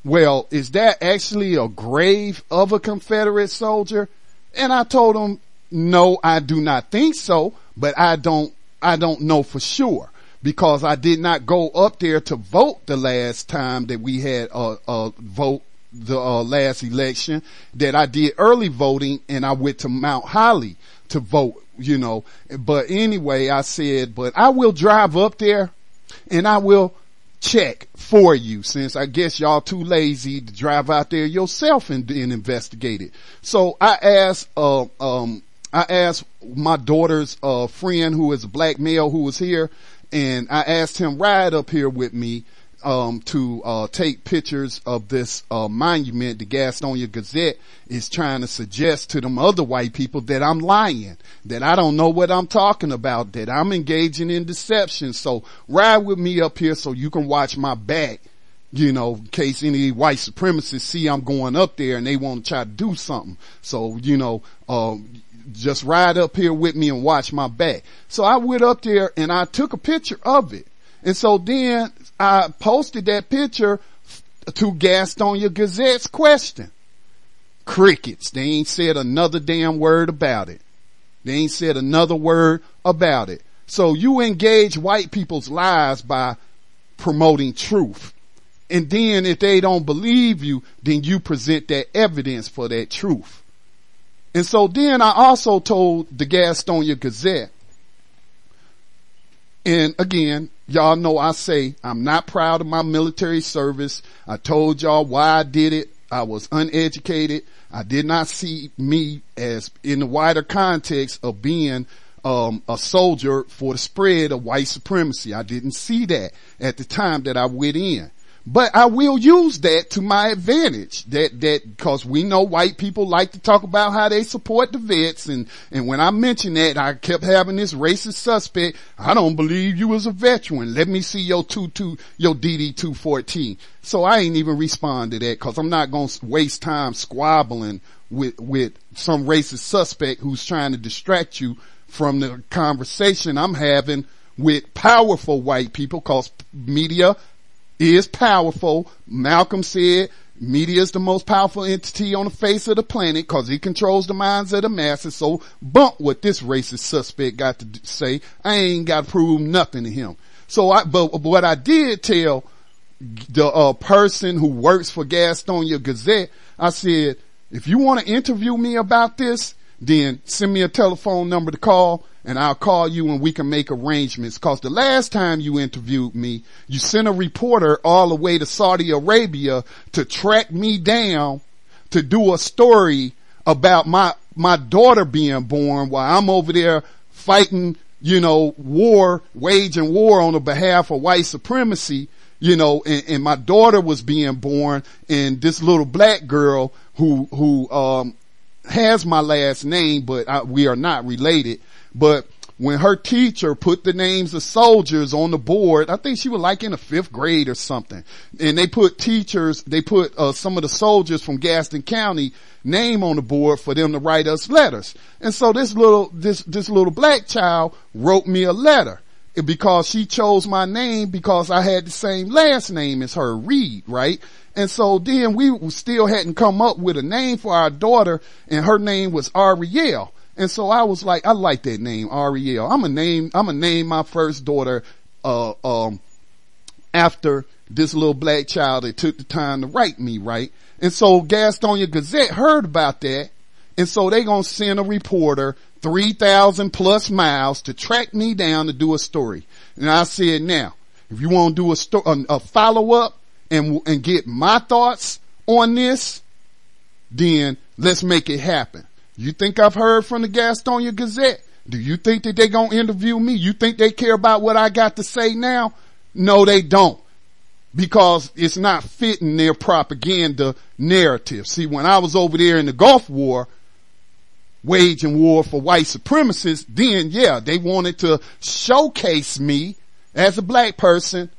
well, is that actually a grave of a Confederate soldier? And I told him, no, I do not think so, but I don't, I don't know for sure because I did not go up there to vote the last time that we had a, a vote the uh, last election that I did early voting and I went to Mount Holly to vote, you know. But anyway, I said, but I will drive up there and I will check for you since I guess y'all too lazy to drive out there yourself and, and investigate it. So I asked, uh, um, I asked my daughter's uh, friend who is a black male who was here, and I asked him ride up here with me um, to uh, take pictures of this uh, monument. The Gastonia Gazette is trying to suggest to them other white people that I'm lying, that I don't know what I'm talking about, that I'm engaging in deception. So ride with me up here so you can watch my back you know, in case any white supremacists see I'm going up there and they want to try to do something. So, you know, uh, just ride up here with me and watch my back. So I went up there and I took a picture of it. And so then I posted that picture to Gastonia Gazette's question. Crickets. They ain't said another damn word about it. They ain't said another word about it. So you engage white people's lives by promoting truth. And then if they don't believe you, then you present that evidence for that truth. And so then I also told the Gastonia Gazette, and again, y'all know I say I'm not proud of my military service. I told y'all why I did it. I was uneducated. I did not see me as in the wider context of being um, a soldier for the spread of white supremacy. I didn't see that at the time that I went in. But I will use that to my advantage. That, that, cause we know white people like to talk about how they support the vets. And, and when I mentioned that, I kept having this racist suspect. I don't believe you was a veteran. Let me see your two, two, your DD 214. So I ain't even respond to that cause I'm not going to waste time squabbling with, with some racist suspect who's trying to distract you from the conversation I'm having with powerful white people cause media is powerful. Malcolm said media is the most powerful entity on the face of the planet because it controls the minds of the masses. So bump what this racist suspect got to say. I ain't got to prove nothing to him. So I, but, but what I did tell the uh, person who works for Gastonia Gazette, I said, if you want to interview me about this, then send me a telephone number to call and I'll call you and we can make arrangements. Cause the last time you interviewed me, you sent a reporter all the way to Saudi Arabia to track me down to do a story about my, my daughter being born while I'm over there fighting, you know, war, waging war on the behalf of white supremacy, you know, and, and my daughter was being born and this little black girl who, who, um, has my last name, but I, we are not related. But when her teacher put the names of soldiers on the board, I think she was like in the fifth grade or something. And they put teachers, they put uh, some of the soldiers from Gaston County name on the board for them to write us letters. And so this little, this, this little black child wrote me a letter because she chose my name because I had the same last name as her, Reed, right? And so then we still hadn't come up with a name for our daughter and her name was Ariel. And so I was like, I like that name, Ariel. I'm a name, I'm a name my first daughter, uh, um, after this little black child that took the time to write me, right? And so Gastonia Gazette heard about that. And so they gonna send a reporter 3,000 plus miles to track me down to do a story. And I said, now, if you want to do a, sto- a follow up and, and get my thoughts on this, then let's make it happen. You think I've heard from the Gastonia Gazette? Do you think that they gonna interview me? You think they care about what I got to say now? No, they don't. Because it's not fitting their propaganda narrative. See, when I was over there in the Gulf War, waging war for white supremacists, then yeah, they wanted to showcase me as a black person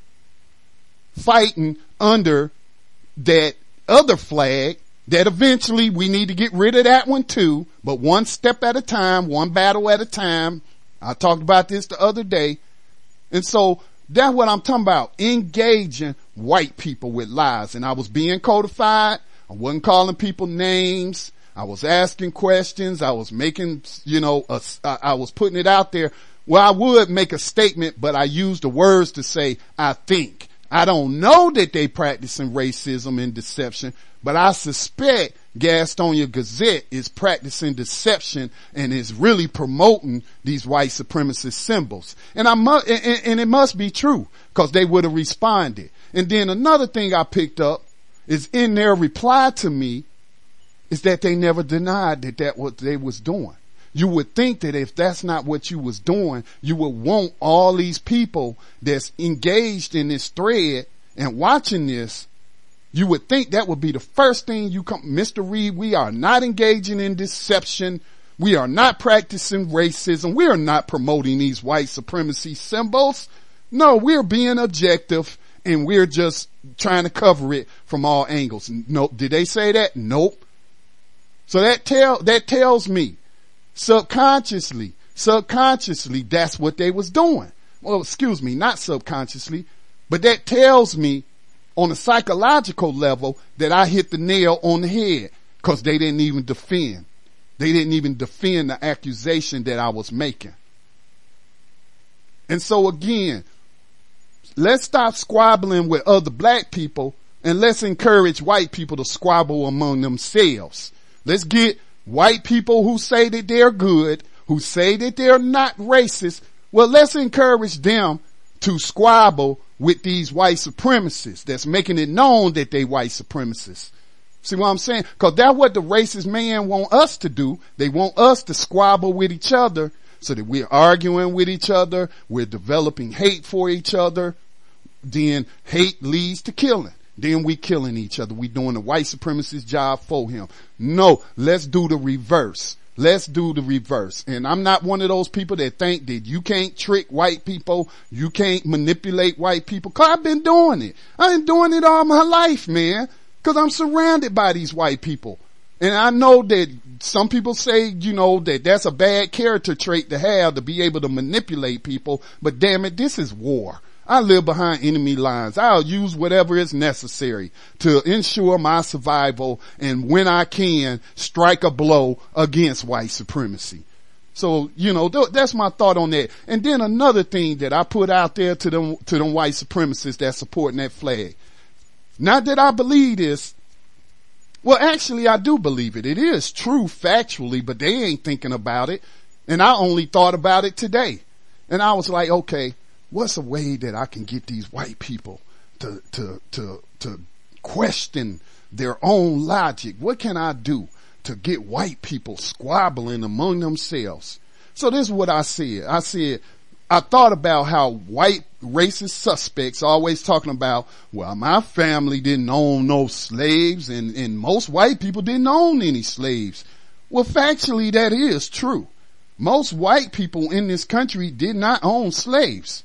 fighting under that other flag that eventually we need to get rid of that one too, but one step at a time, one battle at a time. I talked about this the other day. And so that's what I'm talking about. Engaging white people with lies. And I was being codified. I wasn't calling people names. I was asking questions. I was making, you know, a, I was putting it out there. Well, I would make a statement, but I used the words to say, I think. I don't know that they practicing racism and deception, but I suspect Gastonia Gazette is practicing deception and is really promoting these white supremacist symbols. And I must, and, and it must be true because they would have responded. And then another thing I picked up is in their reply to me is that they never denied that that what they was doing. You would think that if that's not what you was doing, you would want all these people that's engaged in this thread and watching this you would think that would be the first thing you come, Mr. Reed, we are not engaging in deception. We are not practicing racism. We are not promoting these white supremacy symbols. No, we're being objective and we're just trying to cover it from all angles. Nope. Did they say that? Nope. So that tell, that tells me subconsciously, subconsciously, that's what they was doing. Well, excuse me, not subconsciously, but that tells me on a psychological level that I hit the nail on the head because they didn't even defend. They didn't even defend the accusation that I was making. And so again, let's stop squabbling with other black people and let's encourage white people to squabble among themselves. Let's get white people who say that they're good, who say that they're not racist. Well, let's encourage them to squabble with these white supremacists that's making it known that they white supremacists. See what I'm saying? Cause that's what the racist man want us to do. They want us to squabble with each other so that we're arguing with each other. We're developing hate for each other. Then hate leads to killing. Then we killing each other. We doing the white supremacist job for him. No, let's do the reverse. Let's do the reverse. And I'm not one of those people that think that you can't trick white people. You can't manipulate white people. Cause I've been doing it. I've been doing it all my life, man. Cause I'm surrounded by these white people. And I know that some people say, you know, that that's a bad character trait to have to be able to manipulate people, but damn it, this is war. I live behind enemy lines. I'll use whatever is necessary to ensure my survival and when I can strike a blow against white supremacy. So, you know, th- that's my thought on that. And then another thing that I put out there to them, to them white supremacists that supporting that flag. Not that I believe this. Well, actually, I do believe it. It is true factually, but they ain't thinking about it. And I only thought about it today. And I was like, okay, what's a way that I can get these white people to, to, to, to question their own logic? What can I do to get white people squabbling among themselves? So this is what I said. I said, I thought about how white racist suspects always talking about, well, my family didn't own no slaves and, and most white people didn't own any slaves. Well, factually that is true. Most white people in this country did not own slaves.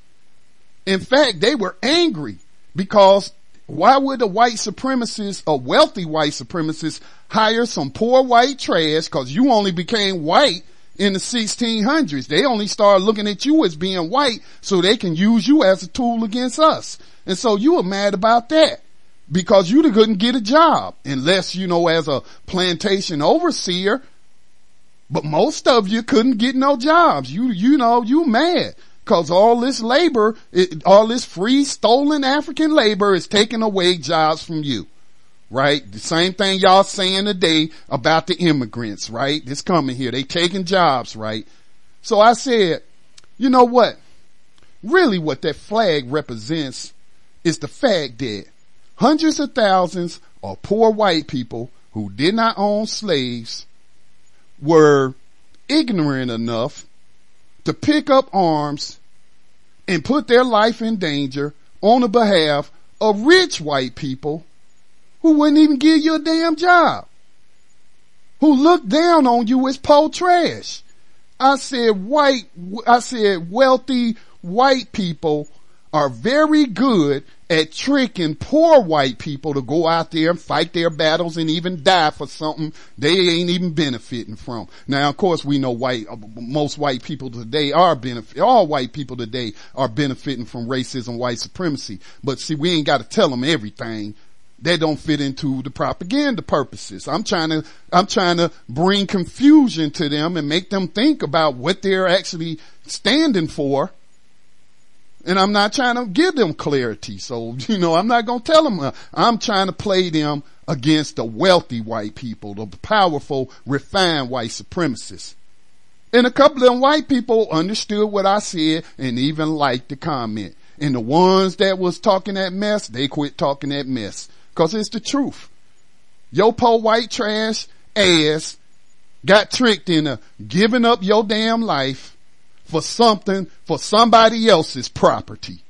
In fact, they were angry because why would a white supremacist, a wealthy white supremacist hire some poor white trash cause you only became white in the 1600s. They only started looking at you as being white so they can use you as a tool against us. And so you were mad about that because you couldn't get a job unless, you know, as a plantation overseer. But most of you couldn't get no jobs. You, you know, you mad because all this labor, all this free stolen African labor is taking away jobs from you. Right? The same thing y'all saying today about the immigrants, right? This coming here. They taking jobs, right? So I said, you know what? Really what that flag represents is the fact that hundreds of thousands of poor white people who did not own slaves were ignorant enough to pick up arms and put their life in danger on the behalf of rich white people who wouldn't even give you a damn job, who look down on you as poor trash. I said white, I said wealthy white people are very good at tricking poor white people to go out there and fight their battles and even die for something they ain't even benefiting from. Now, of course, we know white, uh, most white people today are benefit, all white people today are benefiting from racism, white supremacy. But see, we ain't got to tell them everything that don't fit into the propaganda purposes. I'm trying to, I'm trying to bring confusion to them and make them think about what they're actually standing for. And I'm not trying to give them clarity. So, you know, I'm not going to tell them, uh, I'm trying to play them against the wealthy white people, the powerful, refined white supremacists. And a couple of them white people understood what I said and even liked the comment. And the ones that was talking that mess, they quit talking that mess. Cause it's the truth. Your poor white trash ass got tricked into giving up your damn life for something, for somebody else's property.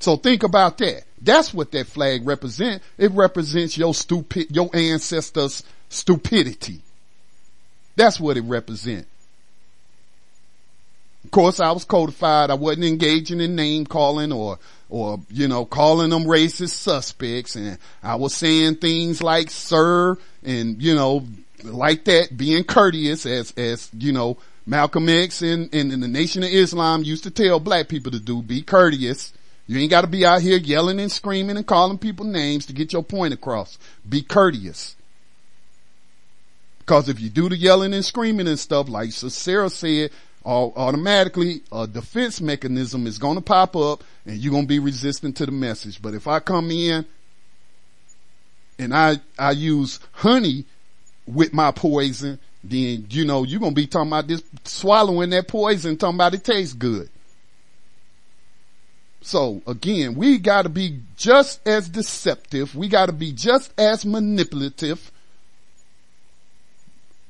So think about that. That's what that flag represents. It represents your stupid, your ancestors' stupidity. That's what it represents. Of course, I was codified. I wasn't engaging in name calling or, or, you know, calling them racist suspects. And I was saying things like sir and, you know, like that, being courteous as, as, you know, Malcolm X and, and, the Nation of Islam used to tell black people to do, be courteous. You ain't gotta be out here yelling and screaming and calling people names to get your point across. Be courteous. Because if you do the yelling and screaming and stuff, like Sarah said, automatically a defense mechanism is going to pop up and you're going to be resistant to the message. But if I come in and I, I use honey with my poison, then, you know, you're to be talking about this, swallowing that poison, talking about it tastes good. So again, we got to be just as deceptive. We got to be just as manipulative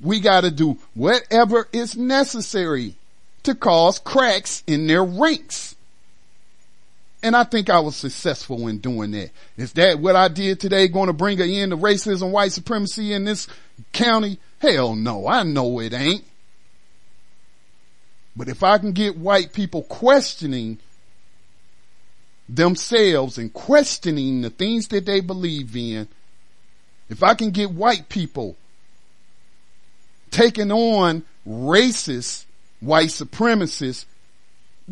we got to do whatever is necessary to cause cracks in their ranks. And I think I was successful in doing that. Is that what I did today going to bring an end to racism, white supremacy in this county? Hell no, I know it ain't. But if I can get white people questioning themselves and questioning the things that they believe in, if I can get white people taking on racist white supremacists,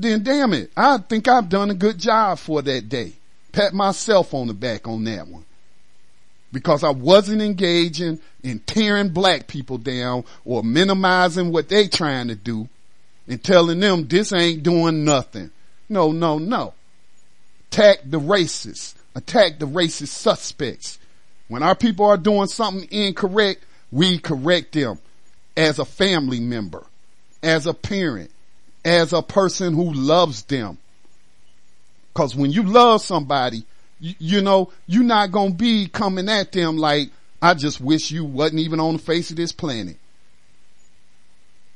then damn it, I think I've done a good job for that day. Pat myself on the back on that one. Because I wasn't engaging in tearing black people down or minimizing what they trying to do and telling them this ain't doing nothing. No, no, no. Attack the racists. Attack the racist suspects. When our people are doing something incorrect, we correct them as a family member, as a parent, as a person who loves them. Cause when you love somebody, you, you know, you're not gonna be coming at them like, I just wish you wasn't even on the face of this planet.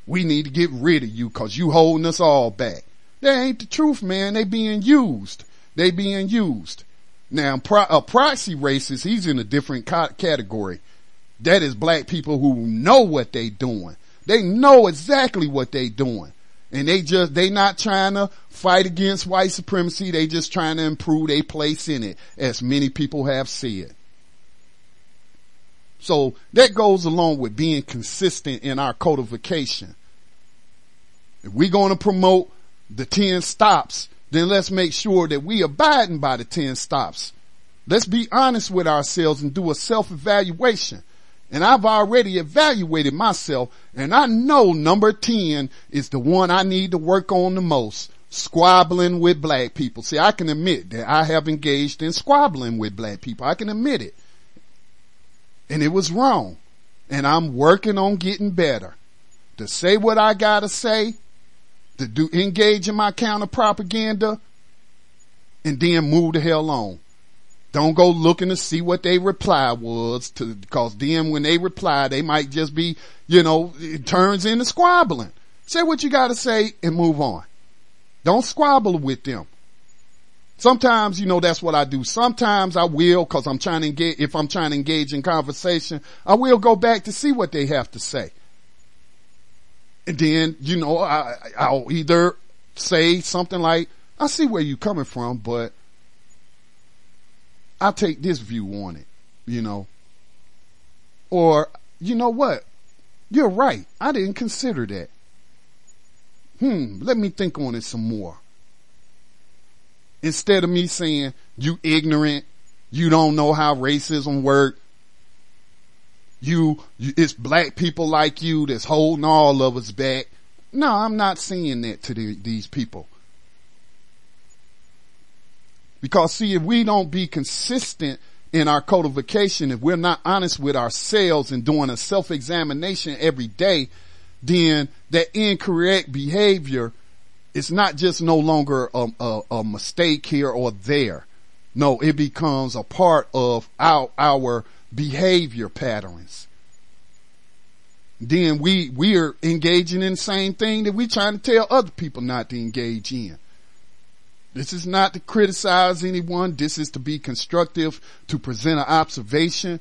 We need to get rid of you cause you holding us all back. That ain't the truth, man. They being used. They being used. Now, a proxy racist, he's in a different category. That is black people who know what they doing. They know exactly what they doing. And they just, they not trying to fight against white supremacy. They just trying to improve their place in it, as many people have said. So that goes along with being consistent in our codification. If we're going to promote the 10 stops, then let's make sure that we abiding by the 10 stops. Let's be honest with ourselves and do a self-evaluation. And I've already evaluated myself and I know number 10 is the one I need to work on the most. Squabbling with black people. See, I can admit that I have engaged in squabbling with black people. I can admit it. And it was wrong. And I'm working on getting better. To say what I gotta say, to do, engage in my counter propaganda, and then move the hell on. Don't go looking to see what they reply was to, cause then when they reply, they might just be, you know, it turns into squabbling. Say what you gotta say and move on. Don't squabble with them. Sometimes, you know, that's what I do. Sometimes I will, cause I'm trying to engage, if I'm trying to engage in conversation, I will go back to see what they have to say. And then, you know, I, I'll either say something like, I see where you're coming from, but I take this view on it, you know. Or, you know what? You're right. I didn't consider that. Hmm, let me think on it some more. Instead of me saying, you ignorant, you don't know how racism works, you, you, it's black people like you that's holding all of us back. No, I'm not saying that to the, these people. Because see, if we don't be consistent in our codification, if we're not honest with ourselves and doing a self-examination every day, then that incorrect behavior is not just no longer a, a, a, mistake here or there. No, it becomes a part of our, our behavior patterns. Then we, we're engaging in the same thing that we're trying to tell other people not to engage in. This is not to criticize anyone. This is to be constructive, to present an observation.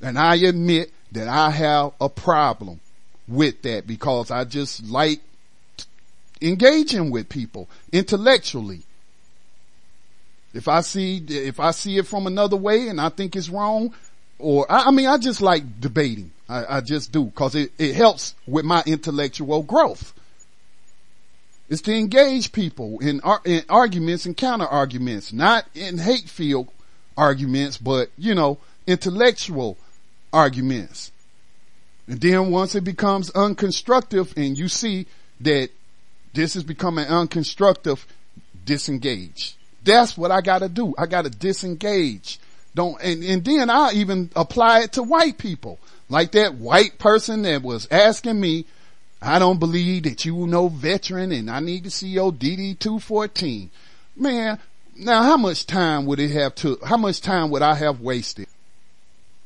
And I admit that I have a problem with that because I just like engaging with people intellectually. If I see, if I see it from another way and I think it's wrong, or I, I mean, I just like debating. I, I just do because it, it helps with my intellectual growth is to engage people in, in arguments and counter arguments, not in hate filled arguments, but, you know, intellectual arguments. And then once it becomes unconstructive and you see that this is becoming unconstructive, disengage. That's what I gotta do. I gotta disengage. Don't, and, and then I even apply it to white people. Like that white person that was asking me, I don't believe that you know veteran and I need to see your DD 214. Man, now how much time would it have to, how much time would I have wasted?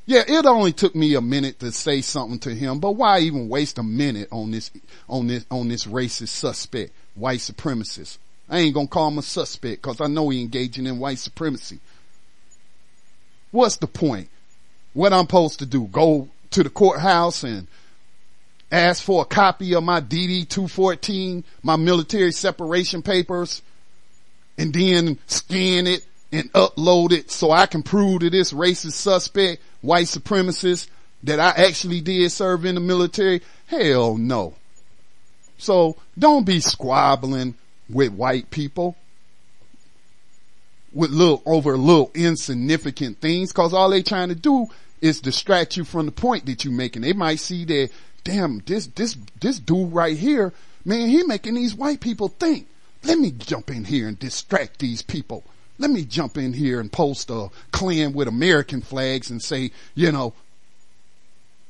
Yeah, it only took me a minute to say something to him, but why even waste a minute on this, on this, on this racist suspect, white supremacist? I ain't gonna call him a suspect cause I know he engaging in white supremacy. What's the point? What I'm supposed to do? Go to the courthouse and ask for a copy of my DD 214, my military separation papers, and then scan it and upload it so I can prove to this racist suspect, white supremacist, that I actually did serve in the military? Hell no. So don't be squabbling with white people with little over little insignificant things cause all they trying to do is distract you from the point that you're making. They might see that, damn, this, this, this dude right here, man, he making these white people think. Let me jump in here and distract these people. Let me jump in here and post a Klan with American flags and say, you know,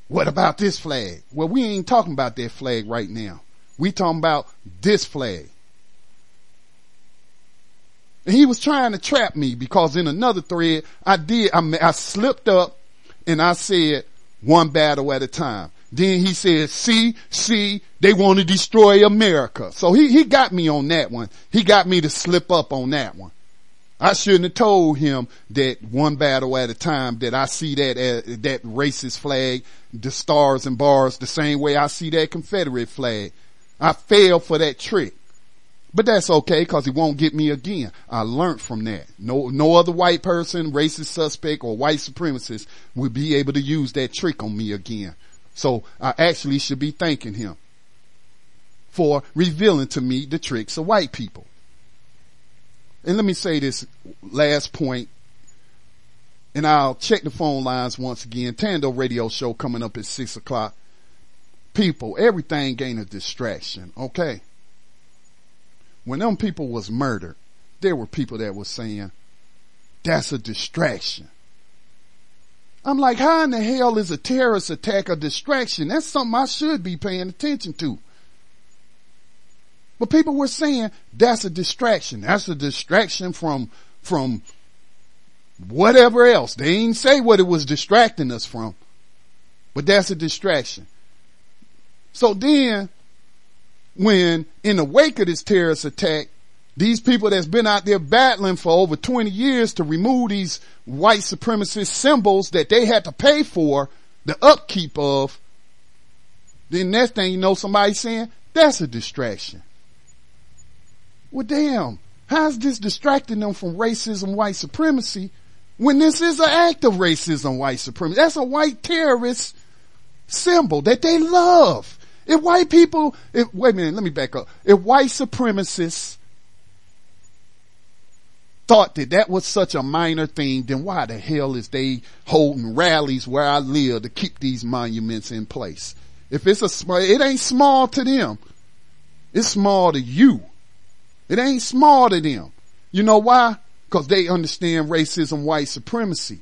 what about this flag? Well, we ain't talking about that flag right now. We talking about this flag. And he was trying to trap me because in another thread, I did, I, I slipped up and I said one battle at a time. Then he said, see, see, they want to destroy America. So he, he got me on that one. He got me to slip up on that one. I shouldn't have told him that one battle at a time that I see that, uh, that racist flag, the stars and bars the same way I see that Confederate flag. I fell for that trick. But that's okay because he won't get me again. I learned from that. No, no other white person, racist suspect or white supremacist would be able to use that trick on me again. So I actually should be thanking him for revealing to me the tricks of white people. And let me say this last point and I'll check the phone lines once again. Tando radio show coming up at six o'clock. People, everything ain't a distraction. Okay when them people was murdered, there were people that were saying, that's a distraction. I'm like, how in the hell is a terrorist attack a distraction? That's something I should be paying attention to. But people were saying that's a distraction. That's a distraction from, from whatever else. They didn't say what it was distracting us from, but that's a distraction. So then when in the wake of this terrorist attack, these people that's been out there battling for over 20 years to remove these white supremacist symbols that they had to pay for the upkeep of, then next thing you know, somebody saying, that's a distraction. Well damn, how's this distracting them from racism, white supremacy, when this is an act of racism, white supremacy? That's a white terrorist symbol that they love. If white people, if, wait a minute, let me back up. If white supremacists thought that that was such a minor thing, then why the hell is they holding rallies where I live to keep these monuments in place? If it's a small, it ain't small to them. It's small to you. It ain't small to them. You know why? Cause they understand racism, white supremacy.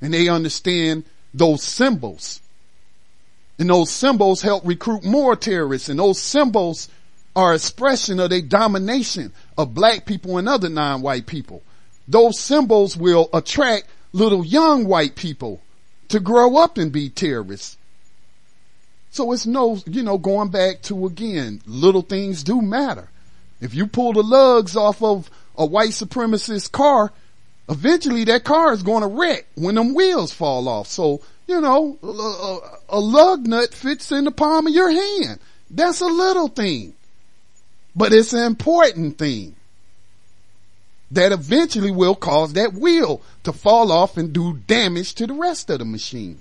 And they understand those symbols. And those symbols help recruit more terrorists and those symbols are expression of their domination of black people and other non-white people. Those symbols will attract little young white people to grow up and be terrorists. So it's no, you know, going back to again, little things do matter. If you pull the lugs off of a white supremacist car, eventually that car is going to wreck when them wheels fall off. So you know, a, a, lug nut fits in the palm of your hand. That's a little thing, but it's an important thing that eventually will cause that wheel to fall off and do damage to the rest of the machine.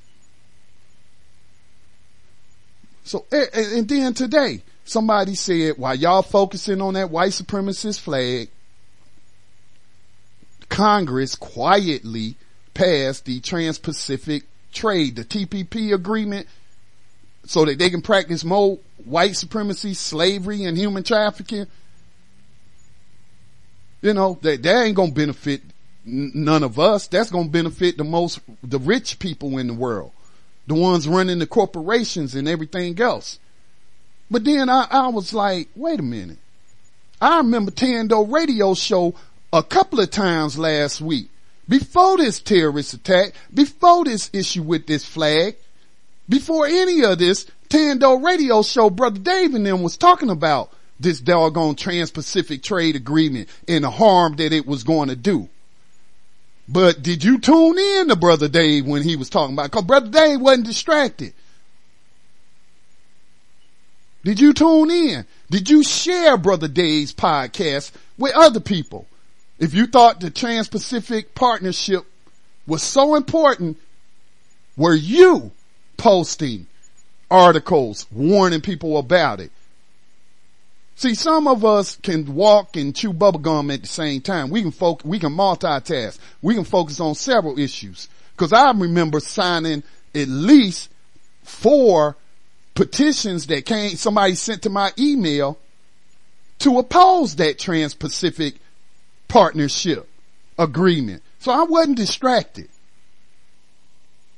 So, and then today, somebody said, while y'all focusing on that white supremacist flag, Congress quietly passed the Trans-Pacific trade, the TPP agreement, so that they can practice more white supremacy, slavery, and human trafficking. You know, that, that ain't gonna benefit none of us. That's gonna benefit the most, the rich people in the world. The ones running the corporations and everything else. But then I, I was like, wait a minute. I remember Tando radio show a couple of times last week before this terrorist attack, before this issue with this flag, before any of this, Tando radio show, Brother Dave and them was talking about this doggone trans-Pacific trade agreement and the harm that it was going to do. But did you tune in to Brother Dave when he was talking about, it? cause Brother Dave wasn't distracted. Did you tune in? Did you share Brother Dave's podcast with other people? If you thought the Trans-Pacific Partnership was so important, were you posting articles warning people about it? See, some of us can walk and chew bubblegum at the same time. We can focus, we can multitask. We can focus on several issues. Cause I remember signing at least four petitions that came, somebody sent to my email to oppose that trans-Pacific partnership agreement. So I wasn't distracted.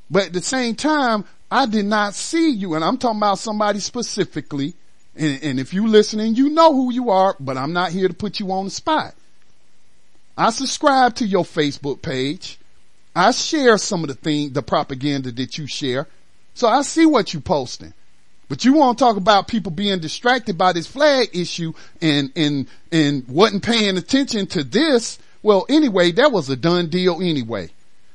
But at the same time, I did not see you, and I'm talking about somebody specifically. And, and if you listening, you know who you are, but I'm not here to put you on the spot. I subscribe to your Facebook page. I share some of the thing, the propaganda that you share. So I see what you posting. But you want to talk about people being distracted by this flag issue and, and, and wasn't paying attention to this. Well, anyway, that was a done deal anyway.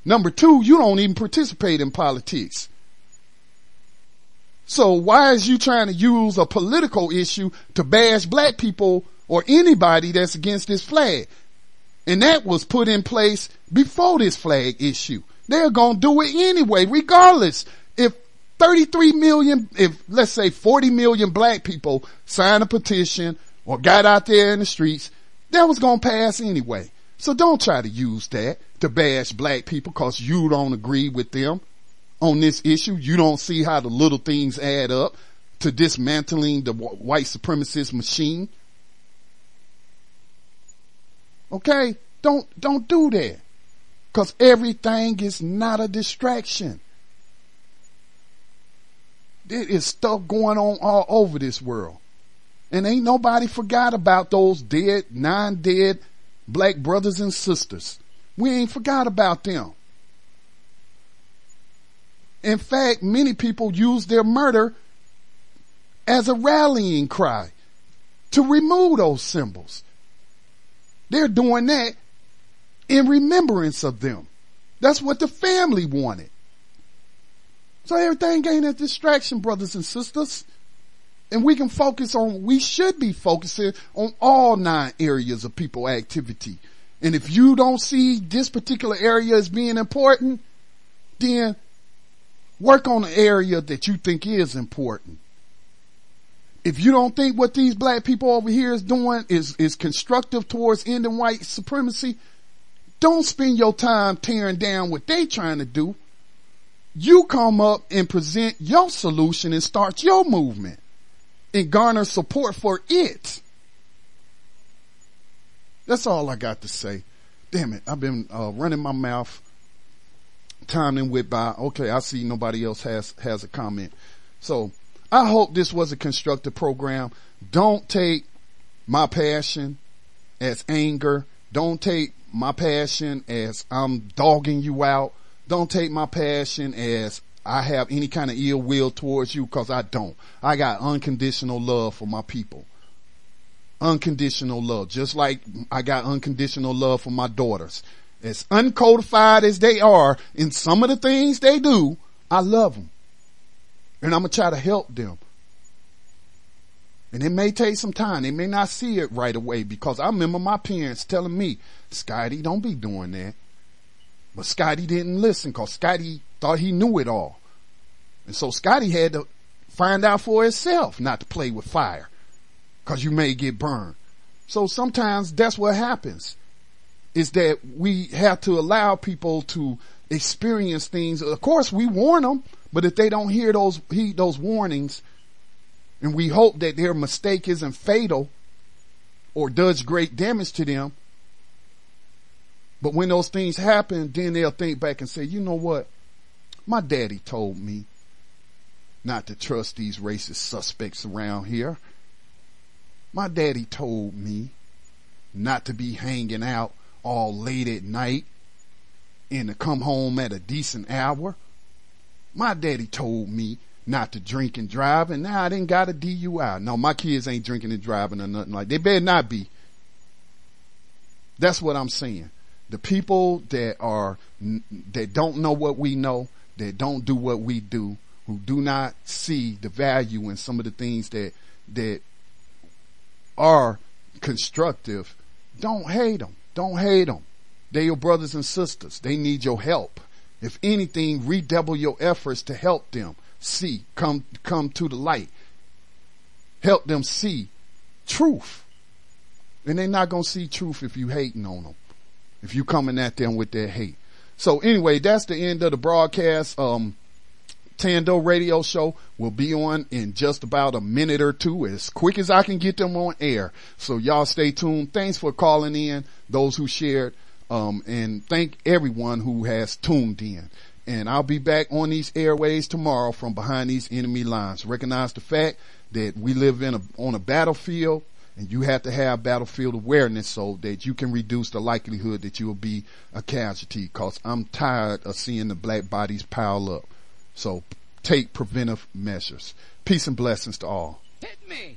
Number two, you don't even participate in politics. So why is you trying to use a political issue to bash black people or anybody that's against this flag? And that was put in place before this flag issue. They're going to do it anyway, regardless. If 33 million, if let's say 40 million black people signed a petition or got out there in the streets, that was going to pass anyway. So don't try to use that to bash black people cause you don't agree with them on this issue. You don't see how the little things add up to dismantling the white supremacist machine. Okay? Don't, don't do that. Cause everything is not a distraction. There is stuff going on all over this world. And ain't nobody forgot about those dead, non-dead black brothers and sisters. We ain't forgot about them. In fact, many people use their murder as a rallying cry to remove those symbols. They're doing that in remembrance of them. That's what the family wanted. So everything ain't a distraction, brothers and sisters. And we can focus on, we should be focusing on all nine areas of people activity. And if you don't see this particular area as being important, then work on the area that you think is important. If you don't think what these black people over here is doing is, is constructive towards ending white supremacy, don't spend your time tearing down what they trying to do you come up and present your solution and start your movement and garner support for it. That's all I got to say. Damn it. I've been uh, running my mouth. Time then went by. Okay. I see nobody else has, has a comment. So I hope this was a constructive program. Don't take my passion as anger. Don't take my passion as I'm dogging you out. Don't take my passion as I have any kind of ill will towards you because I don't. I got unconditional love for my people. Unconditional love. Just like I got unconditional love for my daughters. As uncodified as they are in some of the things they do, I love them. And I'm going to try to help them. And it may take some time. They may not see it right away because I remember my parents telling me, Scotty, don't be doing that. But Scotty didn't listen because Scotty thought he knew it all. And so Scotty had to find out for himself not to play with fire because you may get burned. So sometimes that's what happens is that we have to allow people to experience things. Of course, we warn them, but if they don't hear those, heed those warnings and we hope that their mistake isn't fatal or does great damage to them, but when those things happen, then they'll think back and say, you know what? My daddy told me not to trust these racist suspects around here. My daddy told me not to be hanging out all late at night and to come home at a decent hour. My daddy told me not to drink and drive and now I didn't got a DUI. No, my kids ain't drinking and driving or nothing like that. They better not be. That's what I'm saying the people that are that don't know what we know, that don't do what we do, who do not see the value in some of the things that that are constructive, don't hate them. Don't hate them. They're your brothers and sisters. They need your help. If anything, redouble your efforts to help them see, come, come to the light. Help them see truth. And they're not going to see truth if you hating on them. If you coming at them with that hate. So anyway, that's the end of the broadcast. Um, Tando radio show will be on in just about a minute or two as quick as I can get them on air. So y'all stay tuned. Thanks for calling in, those who shared, um, and thank everyone who has tuned in. And I'll be back on these airways tomorrow from behind these enemy lines. Recognize the fact that we live in a, on a battlefield and you have to have battlefield awareness so that you can reduce the likelihood that you will be a casualty cause I'm tired of seeing the black bodies pile up. So take preventive measures. Peace and blessings to all.
Hit me.